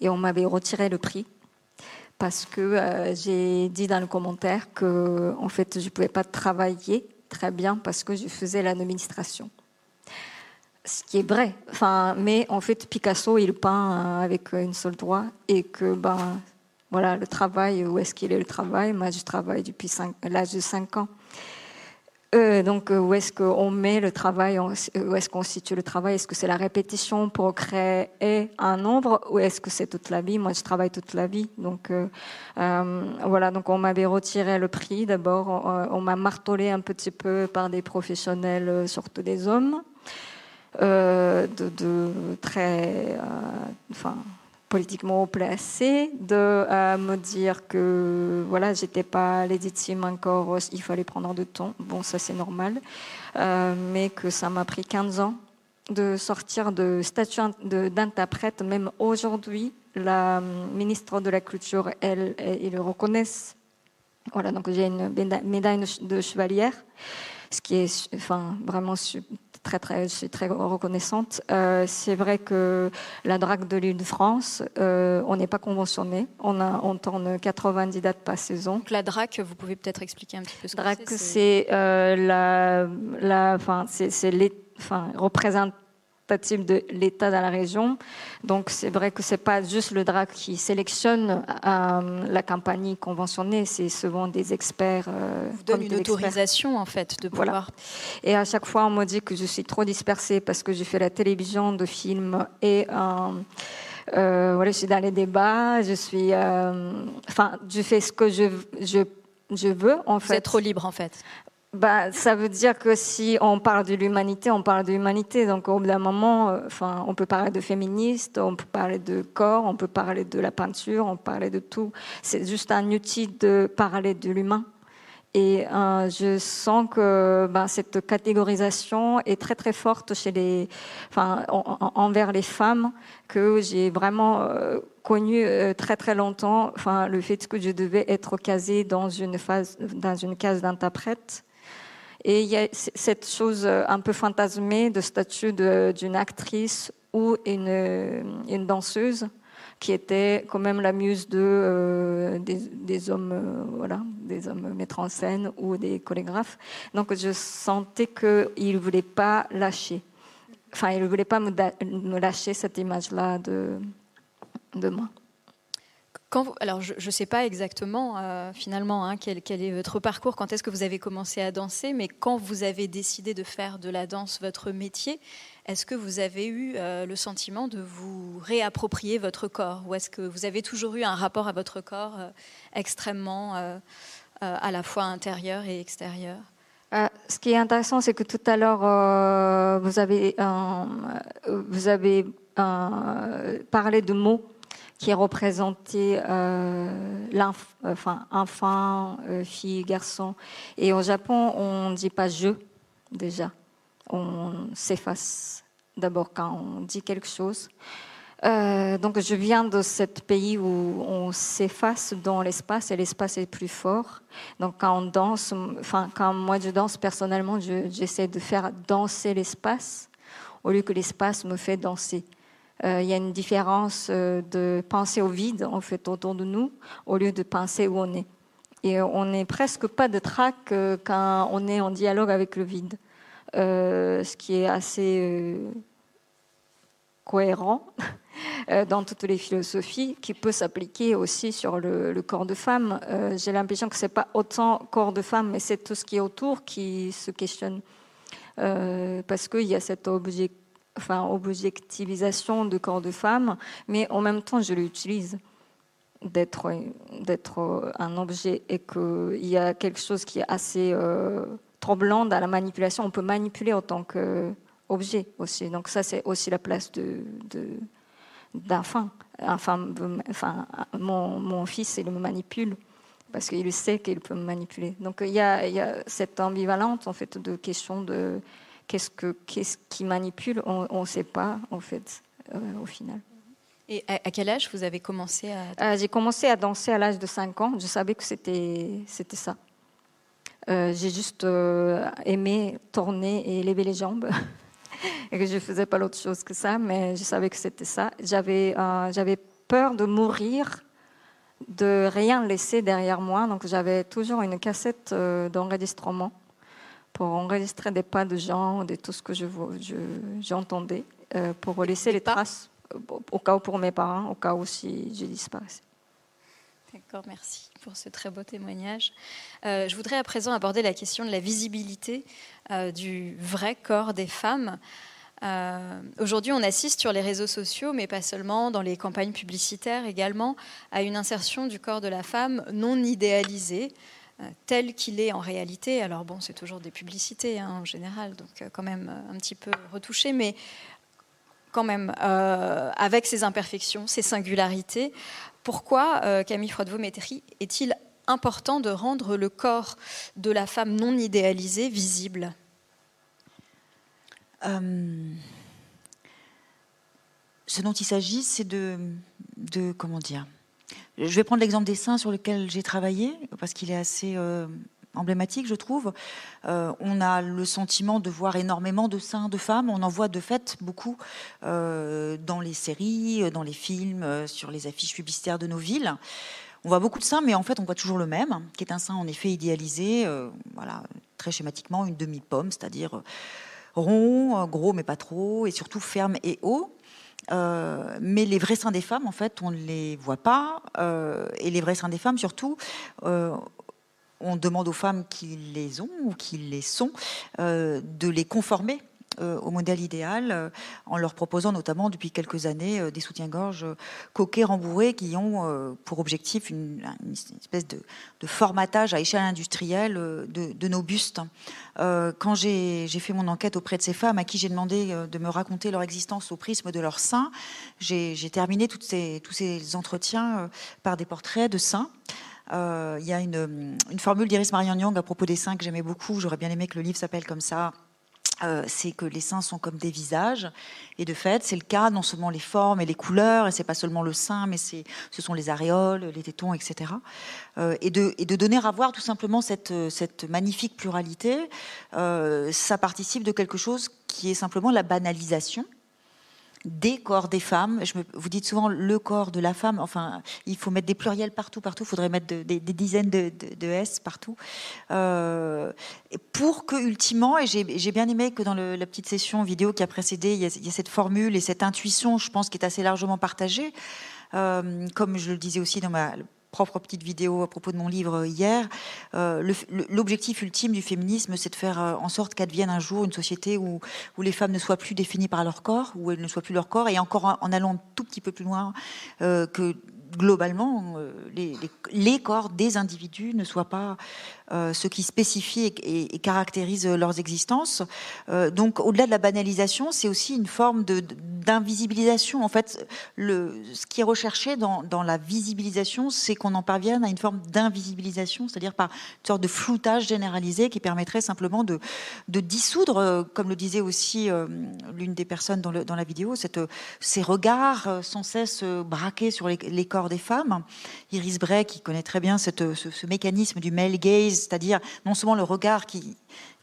et on m'avait retiré le prix parce que j'ai dit dans le commentaire que en fait je pouvais pas travailler très bien parce que je faisais l'administration. Ce qui est vrai. Enfin, mais en fait, Picasso, il peint avec une seule doigt et que, ben, voilà, le travail, où est-ce qu'il est le travail? Moi, je travaille depuis l'âge de 5 ans. Euh, donc, euh, où est-ce qu'on met le travail Où est-ce qu'on situe le travail? Est-ce que c'est la répétition pour créer un nombre? Ou est-ce que c'est toute la vie? Moi, je travaille toute la vie. Donc, euh, voilà, donc on m'avait retiré le prix. D'abord, on, m'a martelé un petit peu par des professionnels, surtout des hommes, de, de, très. enfin politiquement placé de euh, me dire que voilà j'étais pas légitime encore il fallait prendre du temps. Bon ça c'est normal. Euh, mais que ça m'a pris 15 ans de sortir de statut d'interprète. Même aujourd'hui la ministre de la culture elle, ils le reconnaissent. Voilà donc j'ai une médaille de chevalière ce qui est enfin vraiment très, très, je suis très reconnaissante. Euh, c'est vrai que la drague de l'île de France, euh, on n'est pas conventionné. On, a, on tourne 90 dates par saison. Donc la drague, vous pouvez peut-être expliquer un petit peu ce que c'est c'est euh, la, la, enfin, c'est, les, enfin, représente de l'État dans la région. Donc c'est vrai que c'est pas juste le DRAC qui sélectionne euh, la campagne conventionnée, c'est souvent des experts. Euh, Vous donne une autorisation en fait de pouvoir. Et à chaque fois on me dit que je suis trop dispersée parce que j'ai fait la télévision, de films et euh, euh, voilà, je suis dans les débats, je suis, enfin, je fais ce que je, je, je veux en fait. Êtes trop libre en fait bah, ça veut dire que si on parle de l'humanité, on parle de l'humanité. Donc, au bout d'un moment, euh, enfin, on peut parler de féministes, on peut parler de corps, on peut parler de la peinture, on peut parler de tout. C'est juste un outil de parler de l'humain. Et euh, je sens que ben, cette catégorisation est très très forte chez les, enfin, envers les femmes que j'ai vraiment euh, connu très très longtemps. Enfin, le fait que je devais être casée dans une case d'interprète et il y a cette chose euh, un peu fantasmée de statut d'une actrice ou une, une, danseuse qui était quand même la muse de, euh, des, hommes, euh, voilà, des hommes mettre en scène ou des chorégraphes. Donc je sentais qu'il ne voulait pas lâcher. Enfin, il ne voulait pas me, me lâcher cette image-là de, de moi alors, je ne sais pas exactement euh, finalement hein, quel, est votre parcours, quand est-ce que vous avez commencé à danser, mais quand vous avez décidé de faire de la danse votre métier, est-ce que vous avez eu euh, le sentiment de vous réapproprier votre corps Ou est-ce que vous avez toujours eu un rapport à votre corps euh, extrêmement à la fois intérieur et extérieur? Ce qui est intéressant, c'est que tout à l'heure, vous avez, vous avez parlé de mots qui est représenté euh, enfant, euh, fille, garçon. Et au Japon, on ne dit pas je déjà. On s'efface d'abord quand on dit quelque chose. Euh, donc je viens de ce pays où on s'efface dans l'espace et l'espace est plus fort. Donc quand on danse, enfin quand moi je danse personnellement, j'essaie de faire danser l'espace au lieu que l'espace me fait danser. Euh, il y a une différence euh, de penser au vide en fait autour de nous au lieu de penser où on est. Et on n'est presque pas de trac euh, quand on est en dialogue avec le vide, ce qui est assez cohérent dans toutes les philosophies, qui peut s'appliquer aussi sur le, corps de femme. J'ai l'impression que c'est pas autant corps de femme, mais c'est tout ce qui est autour qui se questionne, parce qu'il y a cet objet enfin, objectivisation de corps de femme, mais en même temps, je l'utilise d'être d'être un objet et qu'il y a quelque chose qui est assez euh, dans la manipulation. On peut manipuler en tant qu'objet aussi. Donc ça, c'est aussi la place de, d'enfant. Enfin, enfin, mon, mon fils, il me manipule parce qu'il sait qu'il peut me manipuler. Donc il y a, il y a cette ambivalence en fait de questions de Qu'est-ce, que, qu'est-ce qui manipule On ne sait pas, en fait, euh, au final. Et à, quel âge vous avez commencé à... Euh, j'ai commencé à danser à l'âge de 5 ans. Je savais que c'était, c'était ça. Euh, j'ai juste aimé tourner et lever les jambes. et que je ne faisais pas l'autre chose que ça, mais je savais que c'était ça. J'avais, j'avais peur de mourir, de rien laisser derrière moi. Donc j'avais toujours une cassette d'enregistrement pour enregistrer des pas de gens, de tout ce que j'entendais, je, pour laisser les traces au cas où pour mes parents, au cas où si je disparaissais. D'accord, merci pour ce très beau témoignage. je voudrais à présent aborder la question de la visibilité du vrai corps des femmes. Euh, aujourd'hui, on assiste sur les réseaux sociaux, mais pas seulement, dans les campagnes publicitaires également, à une insertion du corps de la femme non idéalisé, euh, tel qu'il est en réalité. Alors bon, c'est toujours des publicités hein, en général, donc euh, quand même un petit peu retouché, mais quand même avec ses imperfections, ses singularités. Pourquoi, Camille Froidevaux-Métry, est-il important de rendre le corps de la femme non idéalisée visible? Euh, ce dont il s'agit, c'est de, comment dire. Je vais prendre l'exemple des seins sur lequel j'ai travaillé parce qu'il est assez euh, emblématique, je trouve. Euh, on a le sentiment de voir énormément de seins de femmes. On en voit de fait beaucoup dans les séries, dans les films, sur les affiches publicitaires de nos villes. On voit beaucoup de seins, mais en fait, on voit toujours le même, qui est un sein en effet idéalisé, voilà, très schématiquement, une demi-pomme, c'est-à-dire rond, gros mais pas trop, et surtout ferme et haut. Euh, mais les vrais seins des femmes, en fait, on ne les voit pas. Euh, et les vrais seins des femmes, surtout, euh, on demande aux femmes qui les ont ou qui les sont de les conformer au modèle idéal, euh, en leur proposant notamment depuis quelques années euh, des soutiens-gorge coquets rembourrés qui ont pour objectif une, espèce de, formatage à échelle industrielle de, nos bustes. quand j'ai fait mon enquête auprès de ces femmes à qui j'ai demandé de me raconter leur existence au prisme de leurs seins, j'ai terminé ces, tous ces entretiens par des portraits de seins. Il y a une, une formule d'Iris Marianne Young à propos des seins que j'aimais beaucoup. J'aurais bien aimé que le livre s'appelle comme ça. Euh, c'est que les seins sont comme des visages. Et de fait, c'est le cas, non seulement les formes et les couleurs, et c'est pas seulement le sein, mais ce sont les aréoles, les tétons, etc. Euh, et, de, et de donner à voir tout simplement cette, cette magnifique pluralité, euh, ça participe de quelque chose qui est simplement la banalisation des corps des femmes. Je vous dites souvent le corps de la femme. Enfin, il faut mettre des pluriels partout, partout. Il faudrait mettre des, dizaines de, S partout. Euh, pour que, ultimement, et j'ai bien aimé que dans la petite session vidéo qui a précédé, il y a, cette formule et cette intuition, je pense, qui est assez largement partagée. Euh, comme je le disais aussi dans ma propre petite vidéo à propos de mon livre hier, euh, l'objectif ultime du féminisme, c'est de faire euh, en sorte qu'advienne un jour une société où, les femmes ne soient plus définies par leur corps, où elles ne soient plus leur corps, et encore en, allant un tout petit peu plus loin, euh, que globalement, les, corps des individus ne soient pas euh, ce qui spécifie et, caractérise leurs existences. Euh, donc, au-delà de la banalisation, c'est aussi une forme d'invisibilisation. En fait, ce qui est recherché dans, la visibilisation, c'est qu'on en parvienne à une forme d'invisibilisation, c'est-à-dire par une sorte de floutage généralisé qui permettrait simplement de, dissoudre, euh, comme le disait aussi l'une des personnes dans, la vidéo, ces regards sans cesse braqués sur les, corps des femmes. Iris Bray, qui connaît très bien ce, ce mécanisme du male gaze, c'est-à-dire non seulement le regard qui,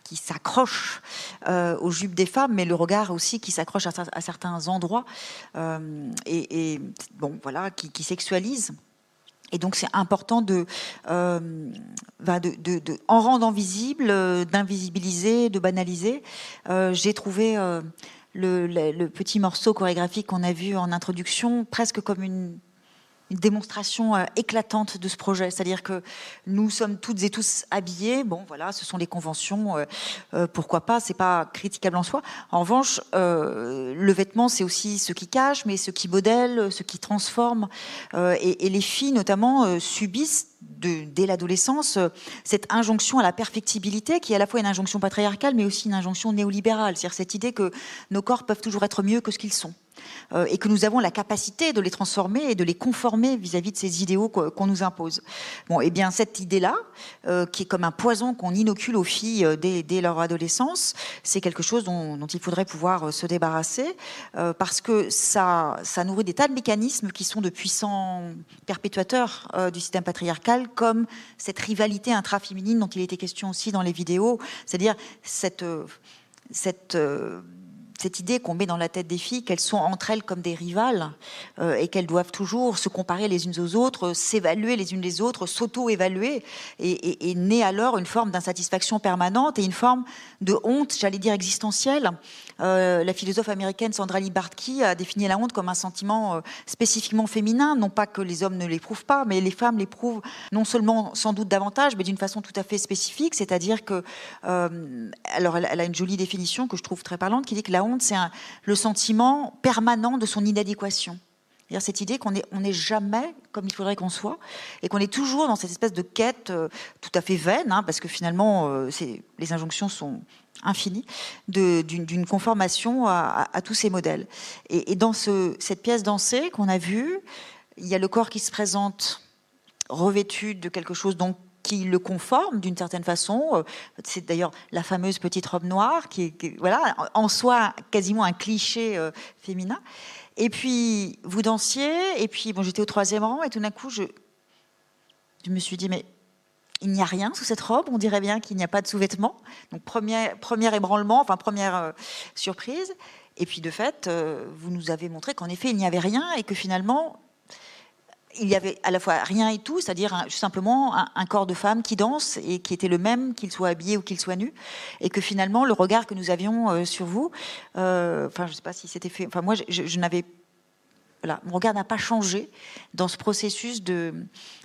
qui s'accroche euh, aux jupes des femmes, mais le regard aussi qui s'accroche à, certains endroits euh, et, bon voilà qui, sexualise. Et donc c'est important de, euh, de, de, en rendant visible, d'invisibiliser, de banaliser. J'ai trouvé le, petit morceau chorégraphique qu'on a vu en introduction presque comme une une démonstration euh, éclatante de ce projet. C'est-à-dire que nous sommes toutes et tous habillés. Bon, voilà, ce sont les conventions. Euh, euh, pourquoi pas C'est pas critiquable en soi. En revanche, le vêtement, c'est aussi ce qui cache, mais ce qui modèle, ce qui transforme. Et, les filles, notamment, subissent dès l'adolescence cette injonction à la perfectibilité, qui est à la fois une injonction patriarcale, mais aussi une injonction néolibérale. C'est-à-dire cette idée que nos corps peuvent toujours être mieux que ce qu'ils sont. Euh, et que nous avons la capacité de les transformer et de les conformer vis-à-vis de ces idéaux qu'on nous impose. Bon, et eh bien cette idée-là, euh, qui est comme un poison qu'on inocule aux filles euh, dès, leur adolescence, c'est quelque chose dont, il faudrait pouvoir se débarrasser parce que ça, nourrit des tas de mécanismes qui sont de puissants perpétuateurs du système patriarcal, comme cette rivalité intraféminine dont il était question aussi dans les vidéos, c'est-à-dire cette, cette cette idée qu'on met dans la tête des filles qu'elles sont entre elles comme des rivales euh, et qu'elles doivent toujours se comparer les unes aux autres, s'évaluer les unes les autres, s'auto-évaluer, et, et, naît alors une forme d'insatisfaction permanente et une forme de honte, j'allais dire existentielle. Euh, la philosophe américaine Sandra Lee Bartke a défini la honte comme un sentiment euh, spécifiquement féminin, non pas que les hommes ne l'éprouvent pas, mais les femmes l'éprouvent non seulement sans doute davantage, mais d'une façon tout à fait spécifique, c'est-à-dire que, alors elle, a une jolie définition que je trouve très parlante, qui dit que la honte, c'est le sentiment permanent de son inadéquation. C'est-à-dire cette idée qu'on n'est jamais comme il faudrait qu'on soit, et qu'on est toujours dans cette espèce de quête euh, tout à fait vaine, hein, parce que finalement, euh, les injonctions sont infinies, d'une conformation à, tous ces modèles. Et, dans ce, cette pièce dansée qu'on a vue, il y a le corps qui se présente revêtu de quelque chose donc qui le conforme d'une certaine façon. Euh, c'est d'ailleurs la fameuse petite robe noire, qui est, voilà, en soi quasiment un cliché euh, féminin. Et puis vous dansiez, et puis bon, j'étais au troisième rang, et tout d'un coup, je me suis dit, mais il n'y a rien sous cette robe, on dirait bien qu'il n'y a pas de sous-vêtements. Donc premier, ébranlement, enfin première euh, surprise. Et puis de fait, vous nous avez montré qu'en effet, il n'y avait rien et que finalement, il y avait à la fois rien et tout, c'est-à-dire simplement un, corps de femme qui danse et qui était le même, qu'il soit habillé ou qu'il soit nu, et que finalement le regard que nous avions euh, sur vous, euh, enfin je ne sais pas si c'était fait, enfin moi je, n'avais, mon regard n'a pas changé dans ce processus de,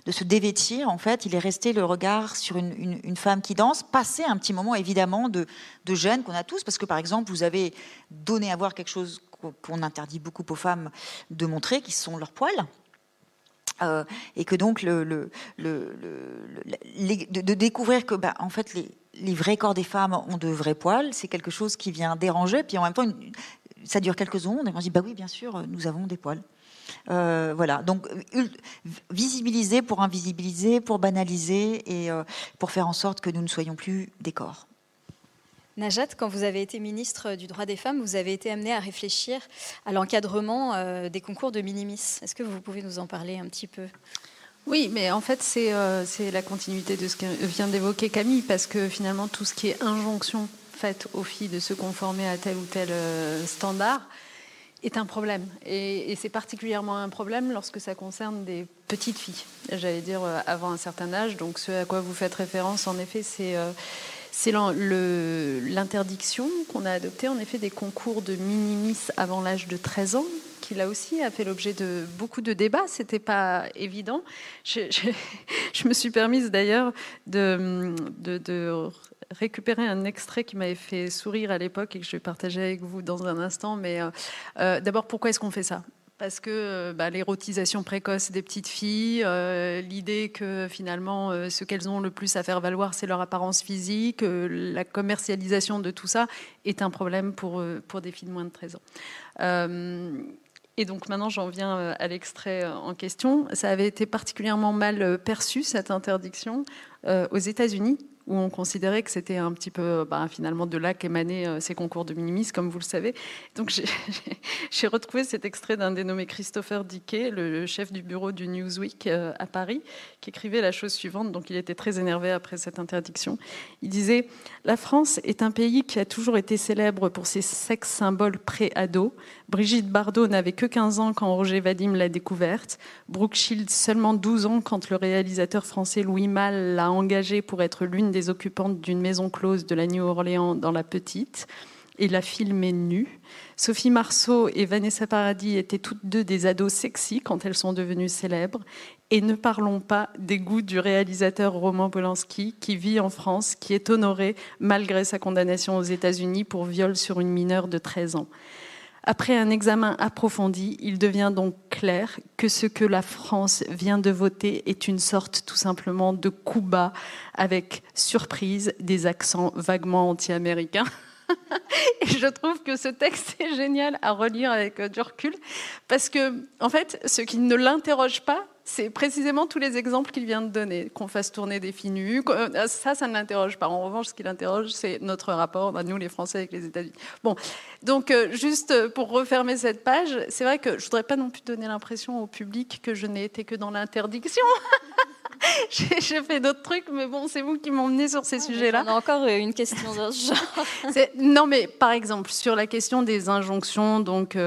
se dévêtir. En fait, il est resté le regard sur une, femme qui danse, passé un petit moment évidemment de, gêne qu'on a tous, parce que par exemple vous avez donné à voir quelque chose qu'on interdit beaucoup aux femmes de montrer, qui sont leurs poils. Euh, et que donc de, découvrir que bah, en fait les, les, vrais corps des femmes ont de vrais poils, c'est quelque chose qui vient déranger. Puis en même temps, ça dure quelques secondes et on dit bah oui, bien sûr, nous avons des poils. Euh, voilà, donc visibiliser pour invisibiliser, pour banaliser et euh, pour faire en sorte que nous ne soyons plus des corps. Najat, quand vous avez été ministre du droit des femmes, vous avez été amenée à réfléchir à l'encadrement euh, des concours de minimis. Est-ce que vous pouvez nous en parler un petit peu? Oui, mais en fait, euh, c'est la continuité de ce que vient d'évoquer Camille, parce que finalement, tout ce qui est injonction faite aux filles de se conformer à tel ou tel euh, standard est un problème. Et, c'est particulièrement un problème lorsque ça concerne des petites filles, j'allais dire avant un certain âge. Donc, ce à quoi vous faites référence, en effet, c'est c'est l'interdiction qu'on a adoptée, en effet, des concours de minimis avant l'âge de 13 ans, qui là aussi a fait l'objet de beaucoup de débats. C'était pas évident. Je, me suis permise d'ailleurs de, de, récupérer un extrait qui m'avait fait sourire à l'époque et que je vais partager avec vous dans un instant. Mais euh, euh, d'abord, pourquoi est-ce qu'on fait ça? Parce que euh, bah, l'érotisation précoce des petites filles, l'idée que finalement ce qu'elles ont le plus à faire valoir, c'est leur apparence physique, la commercialisation de tout ça est un problème pour, pour des filles de moins de 13 ans. et donc maintenant j'en viens à l'extrait en question. Ça avait été particulièrement mal perçu, cette interdiction, aux États-Unis, où on considérait que c'était un petit peu bah, finalement de là qu'émanaient euh, ces concours de minimis, comme vous le savez. Donc j'ai retrouvé cet extrait d'un dénommé Christopher Dickey, le chef du bureau du Newsweek euh, à Paris, qui écrivait la chose suivante. Donc il était très énervé après cette interdiction. Il disait La France est un pays qui a toujours été célèbre pour ses sex symboles pré-ados. Brigitte Bardot n'avait que 15 ans quand Roger Vadim l'a découverte. Brooke Shields seulement 12 ans quand le réalisateur français Louis Malle l'a engagée pour être l'une des occupantes d'une maison close de la New Orleans dans La Petite et l'a filmée nue. Sophie Marceau et Vanessa Paradis étaient toutes deux des ados sexy quand elles sont devenues célèbres. Et ne parlons pas des goûts du réalisateur Roman Polanski, qui vit en France, qui est honoré malgré sa condamnation aux États-Unis pour viol sur une mineure de 13 ans. Après un examen approfondi, il devient donc clair que ce que la France vient de voter est une sorte tout simplement de coup bas avec surprise des accents vaguement anti-américains. Et je trouve que ce texte est génial à relire avec du recul parce que, en fait, ce qui ne l'interroge pas, c'est précisément tous les exemples qu'il vient de donner. Qu'on fasse tourner des filles nues, euh, ça, ça ne l'interroge pas. En revanche, ce qui l'interroge, c'est notre rapport, bah, nous les Français, avec les États-Unis. Bon, donc euh, juste pour refermer cette page, c'est vrai que je voudrais pas non plus donner l'impression au public que je n'ai été que dans l'interdiction. J'ai fait d'autres trucs, mais bon, c'est vous qui m'emmenez sur ces sujets-là. On a encore une question de ce genre. Non, mais par exemple, sur la question des injonctions, donc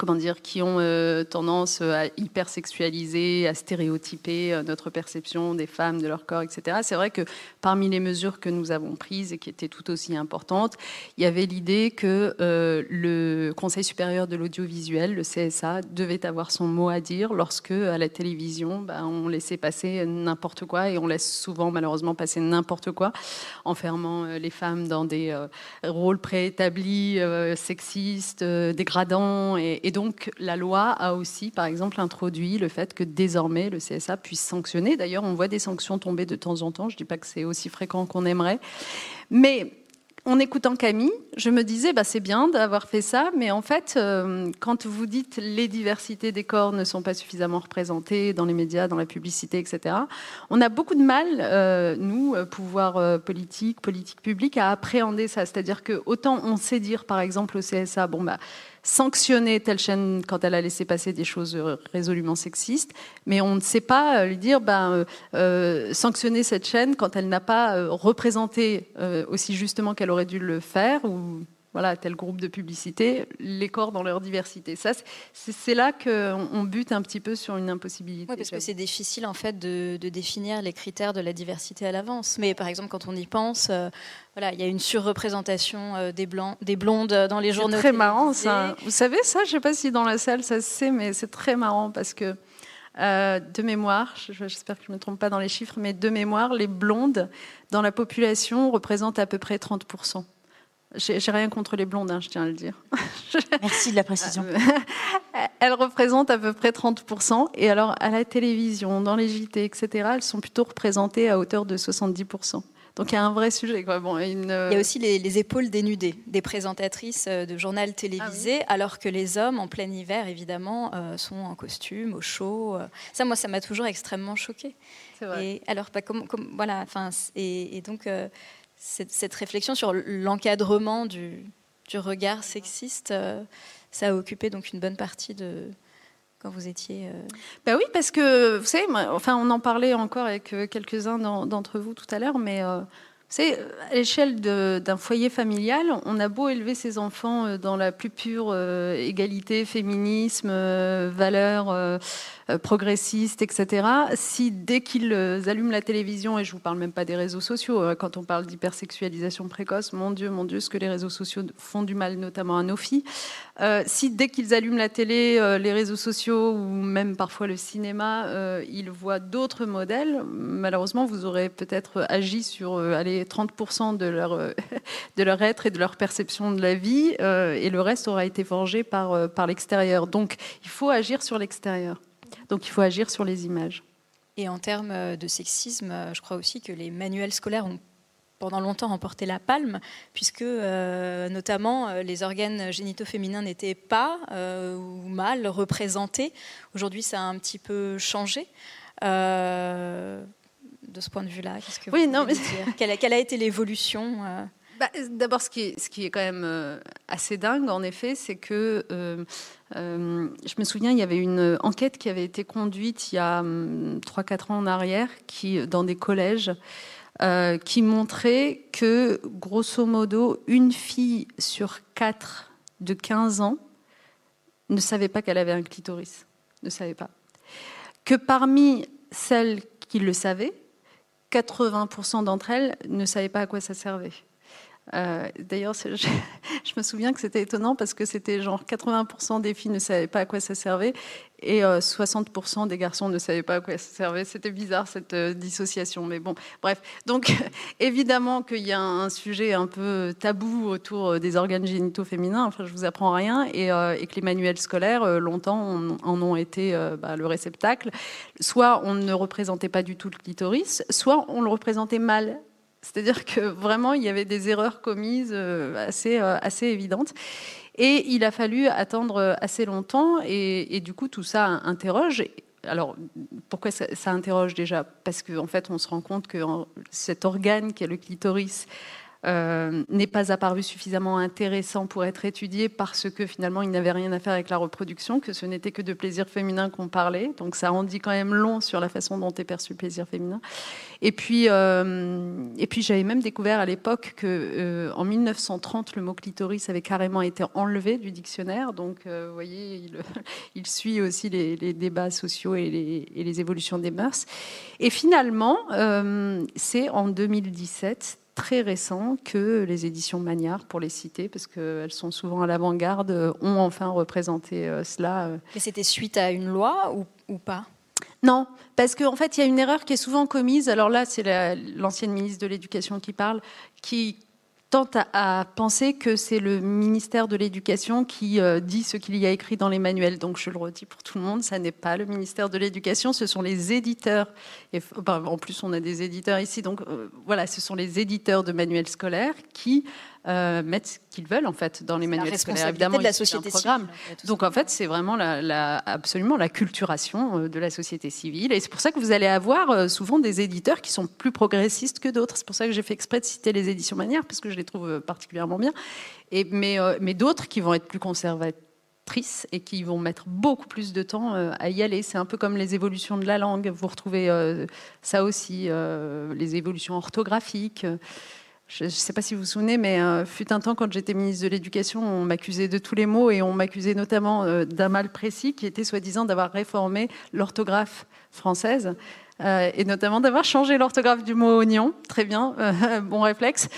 comment dire, qui ont euh, tendance à hypersexualiser, à stéréotyper euh, notre perception des femmes, de leur corps, etc. C'est vrai que parmi les mesures que nous avons prises et qui étaient tout aussi importantes, il y avait l'idée que euh, le Conseil supérieur de l'audiovisuel, le CSA, devait avoir son mot à dire lorsque, à la télévision, bah, on laissait passer n'importe quoi et on laisse souvent malheureusement passer n'importe quoi, enfermant les femmes dans des rôles préétablis, sexistes, dégradants et donc la loi a aussi, par exemple, introduit le fait que désormais le CSA puisse sanctionner. D'ailleurs, on voit des sanctions tomber de temps en temps. Je ne dis pas que c'est aussi fréquent qu'on aimerait. Mais en écoutant Camille, je me disais, bah, c'est bien d'avoir fait ça, mais en fait, euh, quand vous dites les diversités des corps ne sont pas suffisamment représentées dans les médias, dans la publicité, etc., on a beaucoup de mal, euh, nous, euh, pouvoir politique, politique publique, à appréhender ça. C'est-à-dire que autant on sait dire, par exemple, au CSA, bon, bah, sanctionner telle chaîne quand elle a laissé passer des choses résolument sexistes, mais on ne sait pas euh, lui dire ben, euh, euh, sanctionner cette chaîne quand elle n'a pas représenté aussi justement qu'elle aurait dû le faire ou voilà, tel groupe de publicité, les corps dans leur diversité. Ça, c'est là qu'on bute un petit peu sur une impossibilité. Oui, parce que c'est difficile en fait de, définir les critères de la diversité à l'avance. Mais par exemple, quand on y pense, euh, voilà, il y a une surreprésentation euh, des blancs, des blondes dans les journaux. C'est très marrant ça. Vous savez ça Je ne sais pas si dans la salle ça se sait, mais c'est très marrant parce que. Euh, de mémoire, j'espère que je ne me trompe pas dans les chiffres, mais de mémoire, les blondes dans la population représentent à peu près 30%. J'ai rien contre les blondes, hein, je tiens à le dire. Merci de la précision. elles représentent à peu près 30%. Et alors, à la télévision, dans les JT, etc., elles sont plutôt représentées à hauteur de 70%. Donc il y a un vrai sujet. Quoi. Bon, Il y a aussi les, épaules dénudées des présentatrices euh, de journal télévisé, ah alors que les hommes, en plein hiver, évidemment, euh, sont en costume, au chaud. Euh. Ça, moi, ça m'a toujours extrêmement choquée. C'est vrai. Et alors, bah, comme, comme, voilà, et, et donc cette, réflexion sur l'encadrement du, regard sexiste, euh, ça a occupé donc une bonne partie de quand vous étiez. Ben oui, parce que vous savez, enfin, on en parlait encore avec euh, quelques-uns d'entre vous tout à l'heure, mais c'est à l'échelle d'un foyer familial, on a beau élever ses enfants dans la plus pure égalité, féminisme, valeurs euh, progressistes, etc., si dès qu'ils allument la télévision, et je vous parle même pas des réseaux sociaux, euh, quand on parle d'hypersexualisation précoce, mon Dieu, mon Dieu, ce que les réseaux sociaux font du mal, notamment à nos filles, euh, si dès qu'ils allument la télé, les réseaux sociaux ou même parfois le cinéma, ils voient d'autres modèles, malheureusement, vous aurez peut-être agi sur allez, 30% de leur, de leur être et de leur perception de la vie, et le reste aura été forgé par, par l'extérieur. Donc, il faut agir sur l'extérieur. Donc il faut agir sur les images. Et en termes euh, de sexisme, euh, je crois aussi que les manuels scolaires ont pendant longtemps remporté la palme, puisque euh, notamment les organes génitaux féminins n'étaient pas ou mal représentés. Aujourd'hui, ça a un petit peu changé. de ce point de vue-là, qu'est-ce que oui, non, mais... dire? Quelle, quelle, a été l'évolution bah, D'abord, ce, qui est, ce qui est quand même euh, assez dingue, en effet, c'est que euh, euh, je me souviens, il y avait une enquête qui avait été conduite il y a 3-4 hum, ans en arrière, qui, dans des collèges, qui montrait que, grosso modo, une fille sur quatre de 15 ans ne savait pas qu'elle avait un clitoris. Ne savait pas. Que parmi celles qui le savaient, 80% d'entre elles ne savaient pas à quoi ça servait. Euh, d'ailleurs, je, me souviens que c'était étonnant parce que c'était genre 80% des filles ne savaient pas à quoi ça servait et 60% euh, des garçons ne savaient pas à quoi ça servait. C'était bizarre cette euh, dissociation, mais bon, bref. Donc, évidemment qu'il y a un sujet un peu tabou autour des organes génitaux féminins. Enfin, je vous apprends rien, et, et que les manuels scolaires, longtemps, en ont été bah, le réceptacle. Soit on ne représentait pas du tout le clitoris, soit on le représentait mal c'est-à-dire que vraiment, il y avait des erreurs commises euh, assez, euh, assez évidentes. Et il a fallu attendre euh, assez longtemps. Et, du coup, tout ça interroge. Alors, pourquoi ça, interroge déjà? Parce qu'en fait, on se rend compte que cet organe qui est le clitoris euh, n'est pas apparu suffisamment intéressant pour être étudié parce que finalement il n'avait rien à faire avec la reproduction, que ce n'était que de plaisir féminin qu'on parlait. Donc ça en dit quand même long sur la façon dont est perçu le plaisir féminin. Et puis, euh, et puis j'avais même découvert à l'époque que euh, en 1930 le mot clitoris avait carrément été enlevé du dictionnaire. Donc vous voyez, il, suit aussi les, les débats sociaux et les, et les, évolutions des mœurs. Et finalement, c'est en 2017 très récent que les éditions Magnard, pour les citer, parce qu'elles sont souvent à l'avant-garde, ont enfin représenté euh, cela. Euh. Mais c'était suite à une loi ou, ou pas? Non, parce qu'en en fait, il y a une erreur qui est souvent commise. Alors là, c'est l'ancienne ministre de l'Éducation qui parle, qui tente à, penser que c'est le ministère de l'Éducation qui euh, dit ce qu'il y a écrit dans les manuels. Donc je le redis pour tout le monde, ça n'est pas le ministère de l'Éducation, ce sont les éditeurs. En plus, on a des éditeurs ici, donc euh, voilà, ce sont les éditeurs de manuels scolaires qui euh, mettre ce qu'ils veulent en fait dans les manuels scolaires. Évidemment, de la société programme. Donc en fait, c'est vraiment la, absolument la culturation euh, de la société civile. Et c'est pour ça que vous allez avoir euh, souvent des éditeurs qui sont plus progressistes que d'autres. C'est pour ça que j'ai fait exprès de citer les éditions Manière parce que je les trouve particulièrement bien. Et, mais mais d'autres qui vont être plus conservatrices et qui vont mettre beaucoup plus de temps à y aller. C'est un peu comme les évolutions de la langue. Vous retrouvez ça aussi, les évolutions orthographiques. Je ne sais pas si vous vous souvenez, mais euh, fut un temps quand j'étais ministre de l'Éducation, on m'accusait de tous les mots et on m'accusait notamment euh, d'un mal précis qui était soi-disant d'avoir réformé l'orthographe française euh, et notamment d'avoir changé l'orthographe du mot oignon. Très bien, bon réflexe.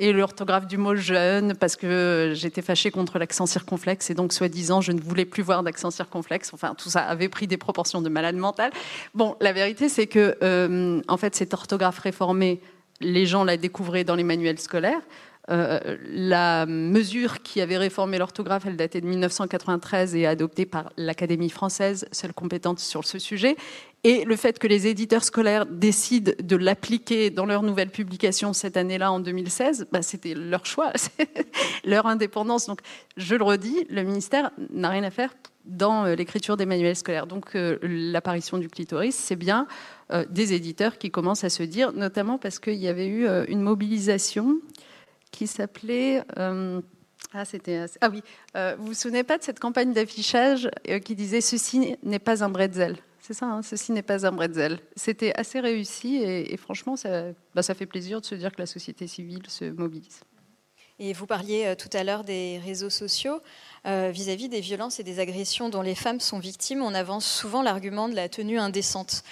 Et l'orthographe du mot jeune parce que j'étais fâchée contre l'accent circonflexe et donc soi-disant je ne voulais plus voir d'accent circonflexe. Enfin, tout ça avait pris des proportions de malade mental. Bon, la vérité c'est que en fait cette orthographe réformée les gens la découvraient dans les manuels scolaires. Euh, la mesure qui avait réformé l'orthographe, elle datait de 1993 et adoptée par l'Académie française, seule compétente sur ce sujet. Et le fait que les éditeurs scolaires décident de l'appliquer dans leur nouvelle publication cette année-là, en 2016, bah, c'était leur choix, leur indépendance. Donc, je le redis, le ministère n'a rien à faire dans euh, l'écriture des manuels scolaires. Donc, euh, l'apparition du clitoris, c'est bien euh, des éditeurs qui commencent à se dire, notamment parce qu'il y avait eu euh, une mobilisation qui s'appelait... Euh, ah, c'était, ah oui, vous vous souvenez pas de cette campagne d'affichage qui disait Ceci n'est pas un bretzel c'est ça, hein, ceci n'est pas un bretzel. C'était assez réussi et, franchement, ça, bah, ça, fait plaisir de se dire que la société civile se mobilise. Et vous parliez tout à l'heure des réseaux sociaux. Vis-à-vis -vis des violences et des agressions dont les femmes sont victimes, on avance souvent l'argument de la tenue indécente.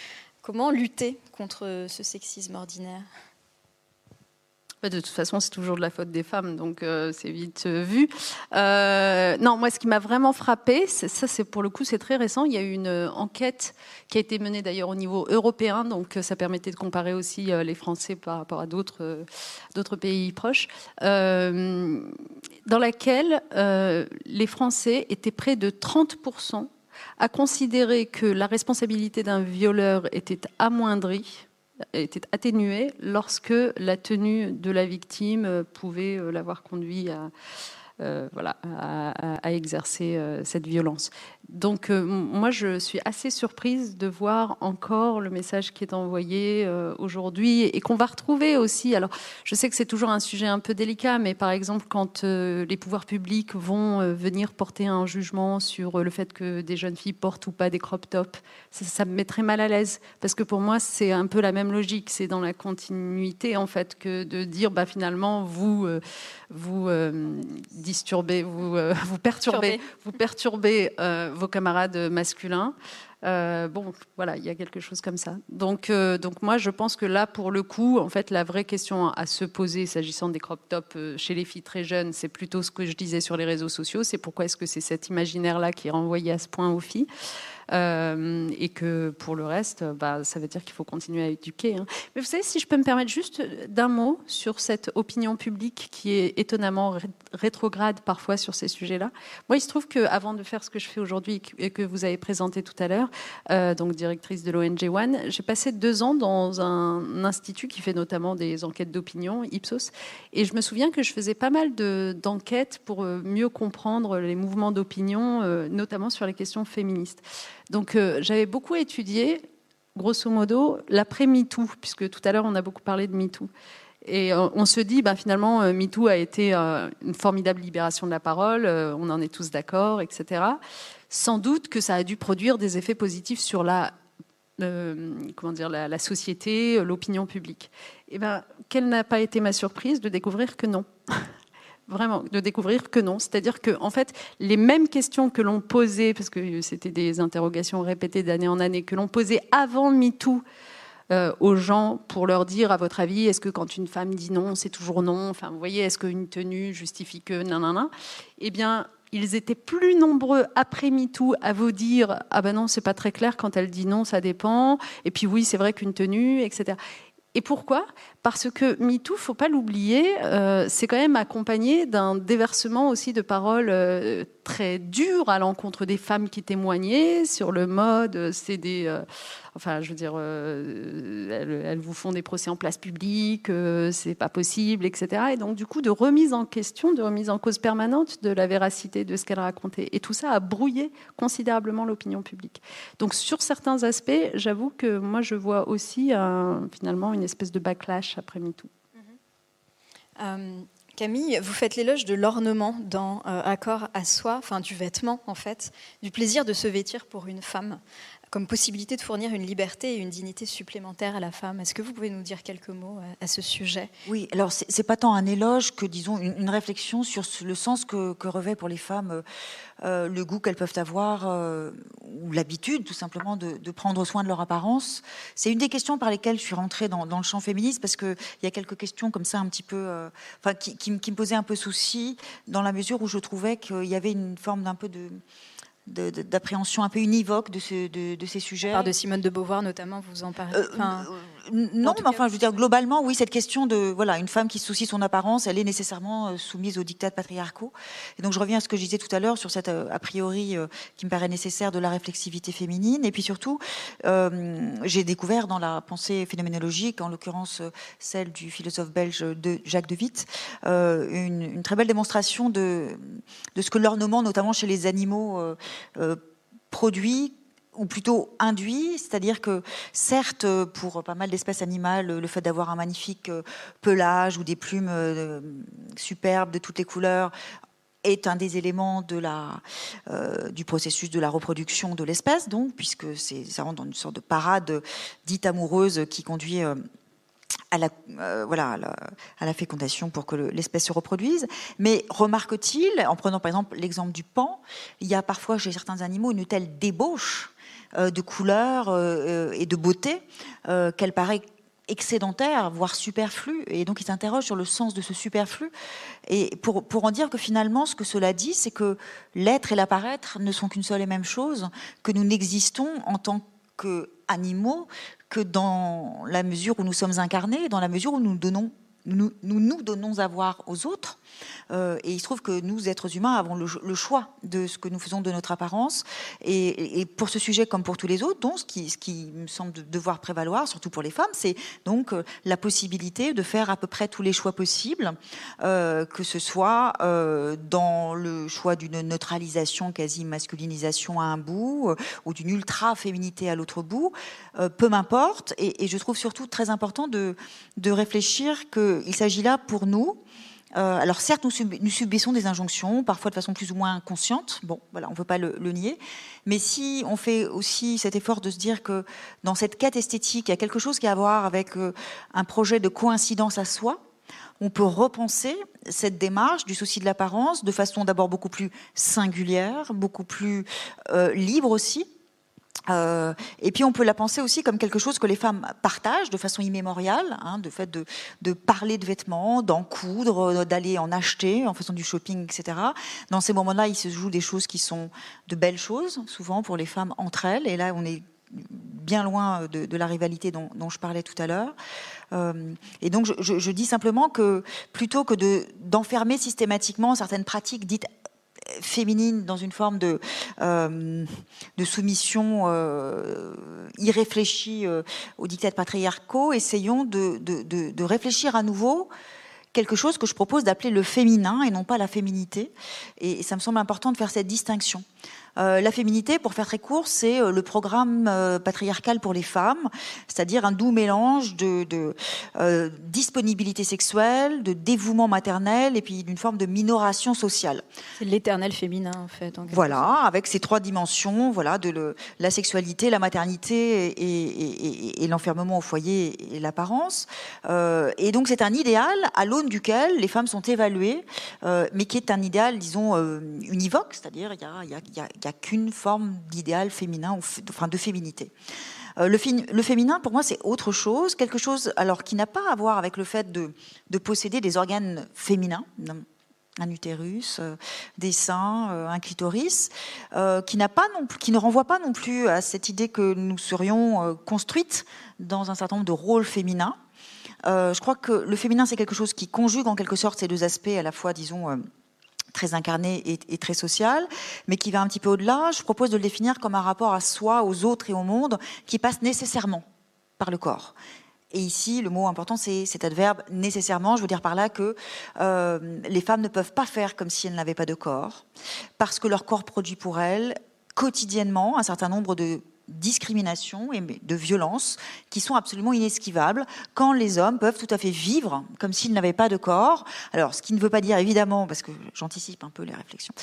Comment lutter contre ce sexisme ordinaire? De toute façon, c'est toujours de la faute des femmes, donc euh, c'est vite euh, vu. Euh, non, moi, ce qui m'a vraiment frappé, ça, c'est pour le coup, c'est très récent. Il y a eu une enquête qui a été menée d'ailleurs au niveau européen, donc ça permettait de comparer aussi les Français par rapport à d'autres pays proches, dans laquelle les Français étaient près de 30% a considéré que la responsabilité d'un violeur était amoindrie, était atténuée lorsque la tenue de la victime pouvait euh, l'avoir conduit à, euh, voilà, à, exercer euh, cette violence. Donc euh, moi, je suis assez surprise de voir encore le message qui est envoyé aujourd'hui et qu'on va retrouver aussi. Alors, je sais que c'est toujours un sujet un peu délicat, mais par exemple, quand les pouvoirs publics vont venir porter un jugement sur le fait que des jeunes filles portent ou pas des crop tops, ça, me met très mal à l'aise parce que pour moi, c'est un peu la même logique. C'est dans la continuité en fait que de dire, bah finalement, vous, vous disturber, vous, euh, vous perturber, vous perturbez euh, vos camarades masculins. Euh, bon, voilà, il y a quelque chose comme ça. Donc, donc moi, je pense que là, pour le coup, en fait, la vraie question à se poser s'agissant des crop tops chez les filles très jeunes, c'est plutôt ce que je disais sur les réseaux sociaux. C'est pourquoi est-ce que c'est cet imaginaire-là qui est renvoyé à ce point aux filles? Euh, et que pour le reste, bah, ça veut dire qu'il faut continuer à éduquer. Hein. Mais vous savez, si je peux me permettre juste d'un mot sur cette opinion publique qui est étonnamment rétrograde parfois sur ces sujets-là. Moi, il se trouve qu'avant de faire ce que je fais aujourd'hui et que vous avez présenté tout à l'heure, euh, donc directrice de l'ONG One, j'ai passé deux ans dans un institut qui fait notamment des enquêtes d'opinion, Ipsos, et je me souviens que je faisais pas mal d'enquêtes pour euh, mieux comprendre les mouvements d'opinion, notamment sur les questions féministes. Donc euh, j'avais beaucoup étudié, grosso modo, l'après MeToo, puisque tout à l'heure on a beaucoup parlé de MeToo. Et on se dit, ben, finalement, MeToo a été une formidable libération de la parole, on en est tous d'accord, etc. Sans doute que ça a dû produire des effets positifs sur la comment dire, la, société, l'opinion publique. Et eh ben, quelle n'a pas été ma surprise de découvrir que non Vraiment, de découvrir que non. C'est-à-dire que, en fait, les mêmes questions que l'on posait, parce que c'était des interrogations répétées d'année en année, que l'on posait avant MeToo euh, aux gens pour leur dire, à votre avis, est-ce que quand une femme dit non, c'est toujours non? Enfin, vous voyez, est-ce qu'une tenue justifie que nanana Eh bien, ils étaient plus nombreux après MeToo à vous dire ah ben non c'est pas très clair quand elle dit non ça dépend et puis oui c'est vrai qu'une tenue etc et pourquoi? Parce que MeToo, faut pas l'oublier, euh, c'est quand même accompagné d'un déversement aussi de paroles euh, très dures à l'encontre des femmes qui témoignaient sur le mode, c'est des, euh, enfin, je veux dire, elles, vous font des procès en place publique, c'est pas possible, etc. Et donc, du coup, de remise en question, de remise en cause permanente de la véracité de ce qu'elle racontait. Et tout ça a brouillé considérablement l'opinion publique. Donc, sur certains aspects, j'avoue que moi, je vois aussi finalement une espèce de backlash MeToo. Euh, Camille, vous faites l'éloge de l'ornement dans euh, Accord à soi, enfin du vêtement en fait, du plaisir de se vêtir pour une femme comme possibilité de fournir une liberté et une dignité supplémentaire à la femme. Est-ce que vous pouvez nous dire quelques mots à, ce sujet? Oui, alors c'est pas tant un éloge que, disons, une, réflexion sur le sens que, revêt pour les femmes euh, euh, le goût qu'elles peuvent avoir euh, ou l'habitude, tout simplement, de, prendre soin de leur apparence. C'est une des questions par lesquelles je suis rentrée dans, le champ féministe parce qu'il y a quelques questions comme ça un petit peu, qui, qui, me posaient un peu souci dans la mesure où je trouvais qu'il y avait une forme d'un peu de d'appréhension un peu univoque de, de, ces sujets. Par de Simone de Beauvoir notamment, vous en parlez. Euh, non, mais enfin, je veux dire, globalement, oui, cette question de, voilà, une femme qui se soucie son apparence, elle est nécessairement euh, soumise aux dictats patriarcaux. Et donc, je reviens à ce que je disais tout à l'heure sur cette, euh, a priori, euh, qui me paraît nécessaire de la réflexivité féminine. Et puis surtout, j'ai découvert dans la pensée phénoménologique, en l'occurrence celle du philosophe belge de Jacques de Witt, une, une, très belle démonstration de, de ce que l'ornement, notamment chez les animaux, produit ou plutôt induit, c'est-à-dire que certes, pour pas mal d'espèces animales, le fait d'avoir un magnifique euh, pelage ou des plumes euh, superbes de toutes les couleurs est un des éléments de la, euh, du processus de la reproduction de l'espèce, donc, puisque ça rentre dans une sorte de parade dite amoureuse qui conduit à la, voilà, à la, fécondation pour que l'espèce se reproduise. Mais remarque-t-il, en prenant par exemple l'exemple du pan, il y a parfois chez certains animaux une telle débauche de couleurs euh, et de beauté euh, qu'elle paraît excédentaire, voire superflu. Et donc, il s'interroge sur le sens de ce superflu. Et pour, pour en dire que finalement, ce que cela dit, c'est que l'être et l'apparaître ne sont qu'une seule et même chose, que nous n'existons en tant qu'animaux que dans la mesure où nous sommes incarnés, dans la mesure où nous donnons nous, nous, donnons à voir aux autres, euh, et il se trouve que nous, êtres humains, avons le, choix de ce que nous faisons de notre apparence. Et, pour ce sujet, comme pour tous les autres, donc, ce, qui, me semble devoir prévaloir, surtout pour les femmes, c'est donc euh, la possibilité de faire à peu près tous les choix possibles, euh, que ce soit dans le choix d'une neutralisation, quasi masculinisation à un bout, ou d'une ultra-féminité à l'autre bout, peu m'importe. Et, je trouve surtout très important de, réfléchir qu'il s'agit là pour nous euh, alors certes, nous, subissons des injonctions, parfois de façon plus ou moins consciente. Bon, voilà, on ne peut pas le, nier. Mais si on fait aussi cet effort de se dire que dans cette quête esthétique, il y a quelque chose qui a à voir avec euh, un projet de coïncidence à soi, on peut repenser cette démarche du souci de l'apparence de façon d'abord beaucoup plus singulière, beaucoup plus euh, libre aussi, euh, et puis on peut la penser aussi comme quelque chose que les femmes partagent de façon immémoriale, hein, de fait de, parler de vêtements, d'en coudre, d'aller en acheter en faisant du shopping, etc. Dans ces moments-là, il se joue des choses qui sont de belles choses, souvent pour les femmes entre elles. Et là, on est bien loin de, de la rivalité dont, je parlais tout à l'heure. Euh, et donc, je, dis simplement que plutôt que d'enfermer systématiquement certaines pratiques dites féminine dans une forme de, euh, soumission euh, irréfléchie euh, aux dictats patriarcaux, essayons de, réfléchir à nouveau quelque chose que je propose d'appeler le féminin et non pas la féminité. Et, ça me semble important de faire cette distinction. Euh, la féminité, pour faire très court, c'est euh, le programme euh, patriarcal pour les femmes, c'est-à-dire un doux mélange de, disponibilité sexuelle, de dévouement maternel et puis d'une forme de minoration sociale. C'est l'éternel féminin, en fait. voilà, avec ces trois dimensions, voilà, de la sexualité, la maternité et, l'enfermement au foyer et l'apparence. et donc c'est un idéal à l'aune duquel les femmes sont évaluées, mais qui est un idéal, disons, univoque, c'est-à-dire il y a qu'une forme d'idéal féminin, enfin de féminité. Euh, le, féminin, pour moi, c'est autre chose, quelque chose alors qui n'a pas à voir avec le fait de, posséder des organes féminins, un utérus, euh, des seins, euh, un clitoris, qui, pas non qui ne renvoie pas non plus à cette idée que nous serions construites dans un certain nombre de rôles féminins. je crois que le féminin, c'est quelque chose qui conjugue en quelque sorte ces deux aspects, à la fois, disons, très incarné et, très social, mais qui va un petit peu au-delà. Je propose de le définir comme un rapport à soi, aux autres et au monde qui passe nécessairement par le corps. Et ici, le mot important, c'est cet adverbe nécessairement. Je veux dire par là que euh, les femmes ne peuvent pas faire comme si elles n'avaient pas de corps, parce que leur corps produit pour elles quotidiennement un certain nombre de discrimination et de violence qui sont absolument inesquivables quand les hommes peuvent tout à fait vivre comme s'ils n'avaient pas de corps. Alors, ce qui ne veut pas dire évidemment, parce que j'anticipe un peu les réflexions,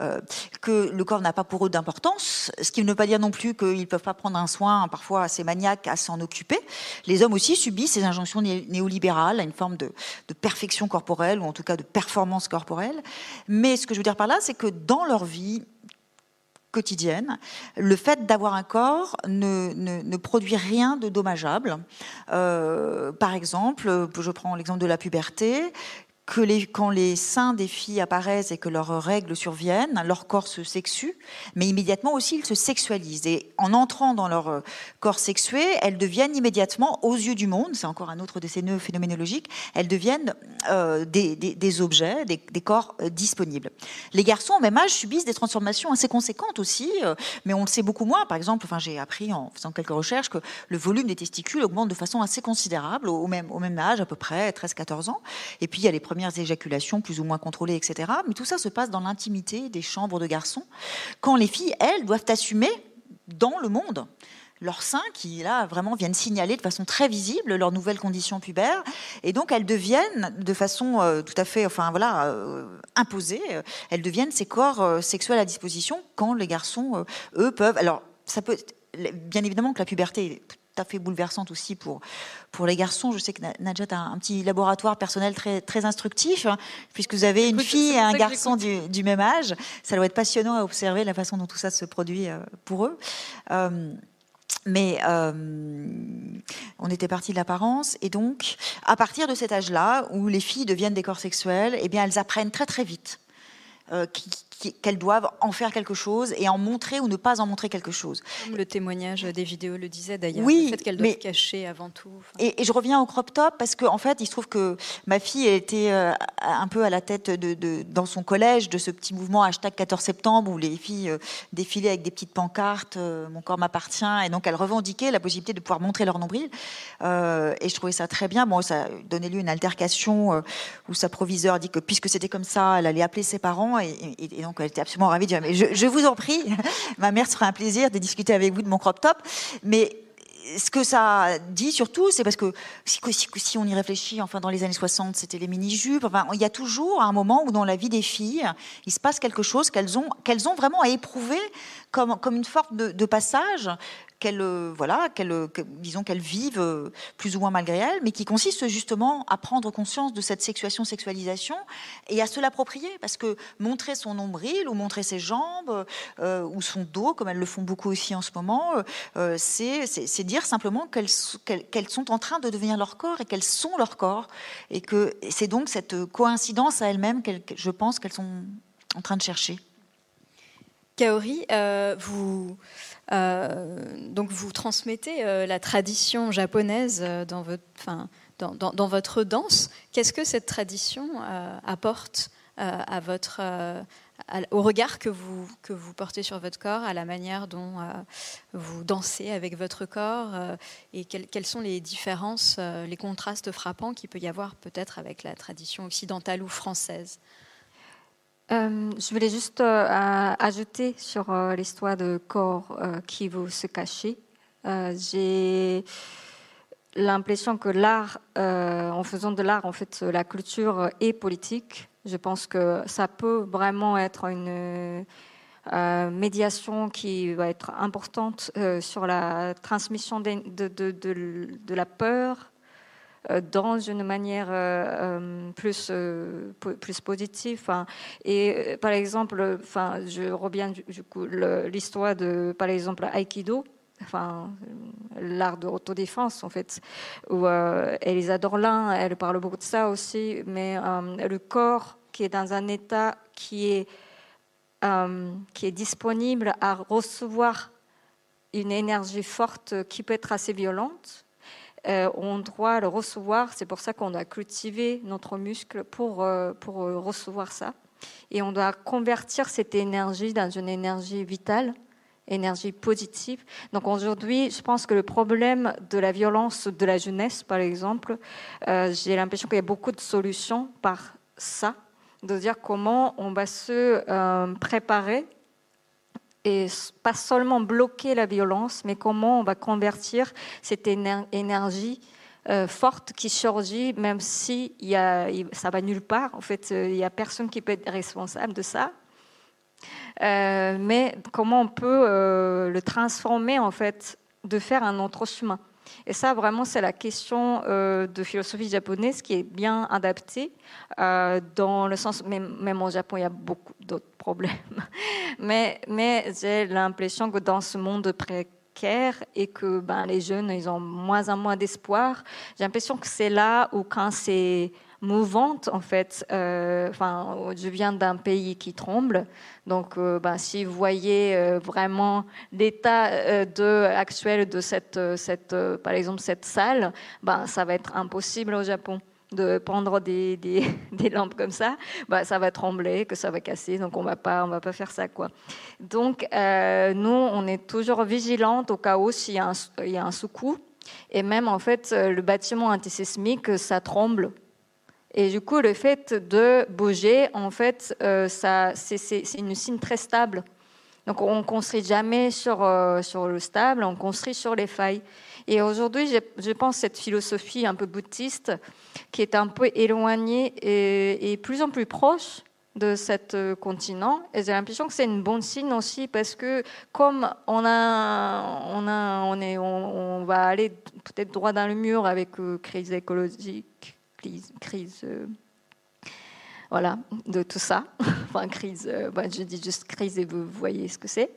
euh, que le corps n'a pas pour eux d'importance, ce qui ne veut pas dire non plus qu'ils ne peuvent pas prendre un soin parfois assez maniaque à s'en occuper. Les hommes aussi subissent ces injonctions néolibérales à une forme de, de perfection corporelle ou en tout cas de performance corporelle. Mais ce que je veux dire par là, c'est que dans leur vie, le fait d'avoir un corps ne, ne, produit rien de dommageable. Euh, par exemple, je prends l'exemple de la puberté, que quand les seins des filles apparaissent et que leurs règles surviennent, leur corps se sexue, mais immédiatement aussi ils se sexualisent. Et en entrant dans leur euh, corps sexué, elles deviennent immédiatement, aux yeux du monde, c'est encore un autre de ces phénoménologiques, elles deviennent euh, des, objets, des, corps euh, disponibles. Les garçons au même âge subissent des transformations assez conséquentes aussi, mais on le sait beaucoup moins. Par exemple, j'ai appris en faisant quelques recherches que le volume des testicules augmente de façon assez considérable au même, au même âge, à peu près 13-14 ans. Et puis il y a les premières éjaculations plus ou moins contrôlées, etc. Mais tout ça se passe dans l'intimité des chambres de garçons, quand les filles, elles, doivent assumer dans le monde leur sein qui là vraiment viennent signaler de façon très visible leurs nouvelles conditions pubères et donc elles deviennent de façon euh, tout à fait enfin voilà euh, imposée elles deviennent ces corps euh, sexuels à disposition quand les garçons eux peuvent alors ça peut bien évidemment que la puberté est à fait bouleversante aussi pour, pour les garçons. Je sais que Najat a un petit laboratoire personnel très, très instructif, hein, puisque vous avez une fille et un garçon du, même âge. Ça doit être passionnant à observer la façon dont tout ça se produit euh, pour eux. Euh, mais euh, on était parti de l'apparence, et donc, à partir de cet âge-là, où les filles deviennent des corps sexuels, eh bien, elles apprennent très très vite qui, qu'elles doivent en faire quelque chose et en montrer ou ne pas en montrer quelque chose. le témoignage des vidéos le disait d'ailleurs, oui, le fait qu'elles doivent cacher avant tout. Et, je reviens au crop top parce qu'en en fait, il se trouve que ma fille était euh, un peu à la tête de, dans son collège de ce petit mouvement hashtag 14 septembre où les filles euh, défilaient avec des petites pancartes euh, Mon corps m'appartient et donc elles revendiquaient la possibilité de pouvoir montrer leur nombril. et je trouvais ça très bien. Bon, ça donnait lieu à une altercation où sa proviseur dit que puisque c'était comme ça, elle allait appeler ses parents et, donc elle était absolument ravie de dire, mais je, vous en prie, ma mère sera un plaisir de discuter avec vous de mon crop top. Mais ce que ça dit surtout, c'est parce que si, on y réfléchit, enfin dans les années 60, c'était les mini-jupes. Enfin, il y a toujours un moment où dans la vie des filles, il se passe quelque chose qu'elles ont, vraiment à éprouver comme une forme de passage qu'elles euh, voilà, qu'elles, disons qu'elles vivent euh, plus ou moins malgré elles, mais qui consiste justement à prendre conscience de cette sexuation, sexualisation et à se l'approprier, parce que montrer son nombril ou montrer ses jambes euh, ou son dos, comme elles le font beaucoup aussi en ce moment, c'est, dire simplement qu'elles, qu'elles, sont en train de devenir leur corps et qu'elles sont leur corps, et que c'est donc cette coïncidence à elles-mêmes que je pense qu'elles sont en train de chercher. Kaori, vous euh, donc vous transmettez euh, la tradition japonaise euh, dans votre, dans, votre danse. Qu'est-ce que cette tradition apporte à votre, au regard que vous portez sur votre corps, à la manière dont vous dansez avec votre corps et quelles sont les différences, les contrastes frappants qu'il peut y avoir peut-être avec la tradition occidentale ou française? Je voulais juste ajouter sur l'histoire de corps qui veut se cacher. J'ai l'impression que l'art, en faisant de l'art, en fait, la culture est politique. Je pense que ça peut vraiment être une euh, médiation qui va être importante euh, sur la transmission de, la peur euh, dans une manière plus, plus positive. Et par exemple, enfin, je reviens du, coup l'histoire de, par exemple, Aikido enfin l'art de autodéfense en fait où Elisa Dorlin elle parle beaucoup de ça aussi mais le corps qui est dans un état qui est euh, qui est disponible à recevoir une énergie forte qui peut être assez violente, euh, on doit le recevoir. C'est pour ça qu'on doit cultiver notre muscle pour, euh, pour recevoir ça. Et on doit convertir cette énergie dans une énergie vitale, énergie positive. Donc aujourd'hui, je pense que le problème de la violence de la jeunesse, par exemple, j'ai l'impression qu'il y a beaucoup de solutions par ça de dire comment on va se euh, préparer et pas seulement bloquer la violence, mais comment on va convertir cette énergie euh, forte qui surgit, même si y a, ça va nulle part. En fait, euh, il n'y a personne qui peut être responsable de ça. mais comment on peut le transformer, en fait, de faire un autre chemin. Et ça, vraiment, c'est la question euh, de philosophie japonaise qui est bien adaptée, euh, dans le sens, même, même, au Japon, il y a beaucoup d'autres problèmes. mais j'ai l'impression que dans ce monde précaire et que ben, les jeunes, ils ont moins en moins d'espoir, j'ai l'impression que c'est là où quand c'est mouvante en fait. Euh, je viens d'un pays qui tremble, donc euh, ben, si vous voyez euh, vraiment l'état actuel de cette, cette par exemple cette salle, ben, ça va être impossible au Japon de prendre des, des, lampes comme ça, bah, ça va trembler, que ça va casser, donc on va pas, on va pas faire ça quoi. Donc nous, on est toujours vigilante au cas où s'il y a un, il y a un sous-coup, et même en fait le bâtiment antisismique, ça tremble et du coup, le fait de bouger, en fait, euh, ça, c'est, une signe très stable. Donc, on ne construit jamais sur, euh, sur le stable, on construit sur les failles. Et aujourd'hui, je, pense cette philosophie un peu bouddhiste, qui est un peu éloignée et, plus en plus proche de cet euh, continent. Et j'ai l'impression que c'est une bonne signe aussi parce que comme on a, on a, on est, on, va aller peut-être droit dans le mur avec crise écologique, crise, euh, voilà, de tout ça. enfin, crise, euh, bah, je dis juste crise et vous voyez ce que c'est.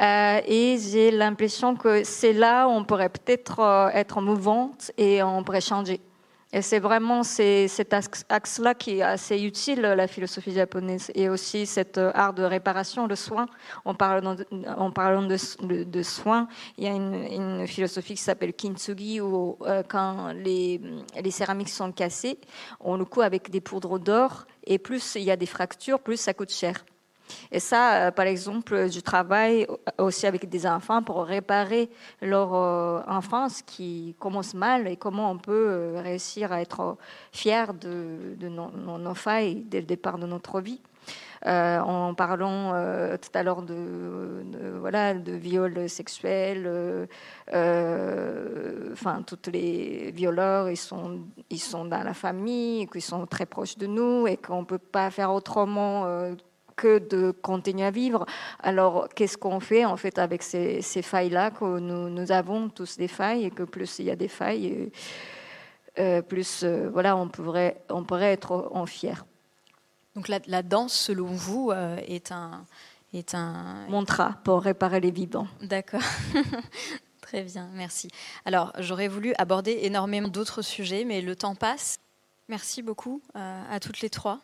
Euh, et j'ai l'impression que c'est là où on pourrait peut-être être mouvante et on pourrait changer. Et c'est vraiment cet axe-là qui est assez utile, la philosophie japonaise, et aussi cet euh, art de réparation, le soin. En parlant de, en parlant de, soins, il y a une, philosophie qui s'appelle kintsugi, où euh, quand les, les céramiques sont cassées, on le coud avec des poudres d'or, et plus il y a des fractures, plus ça coûte cher. Et ça, euh, par exemple, je travaille aussi avec des enfants pour réparer leur euh, enfance qui commence mal et comment on peut euh, réussir à être fier de, nos, failles dès le départ de notre vie. en parlant tout à l'heure de, voilà de viols sexuels, enfin tous les violeurs ils sont ils sont dans la famille, qu'ils sont très proches de nous et qu'on peut pas faire autrement que de continuer à vivre. Alors, qu'est-ce qu'on fait en fait avec ces, failles-là que nous, nous, avons tous des failles et que plus il y a des failles, euh, plus euh, voilà, on pourrait, on pourrait être en fier. Donc la, la danse, selon vous, euh, est un est un mantra pour réparer les vivants. D'accord. Très bien, merci. Alors, j'aurais voulu aborder énormément d'autres sujets, mais le temps passe. Merci beaucoup à toutes les trois.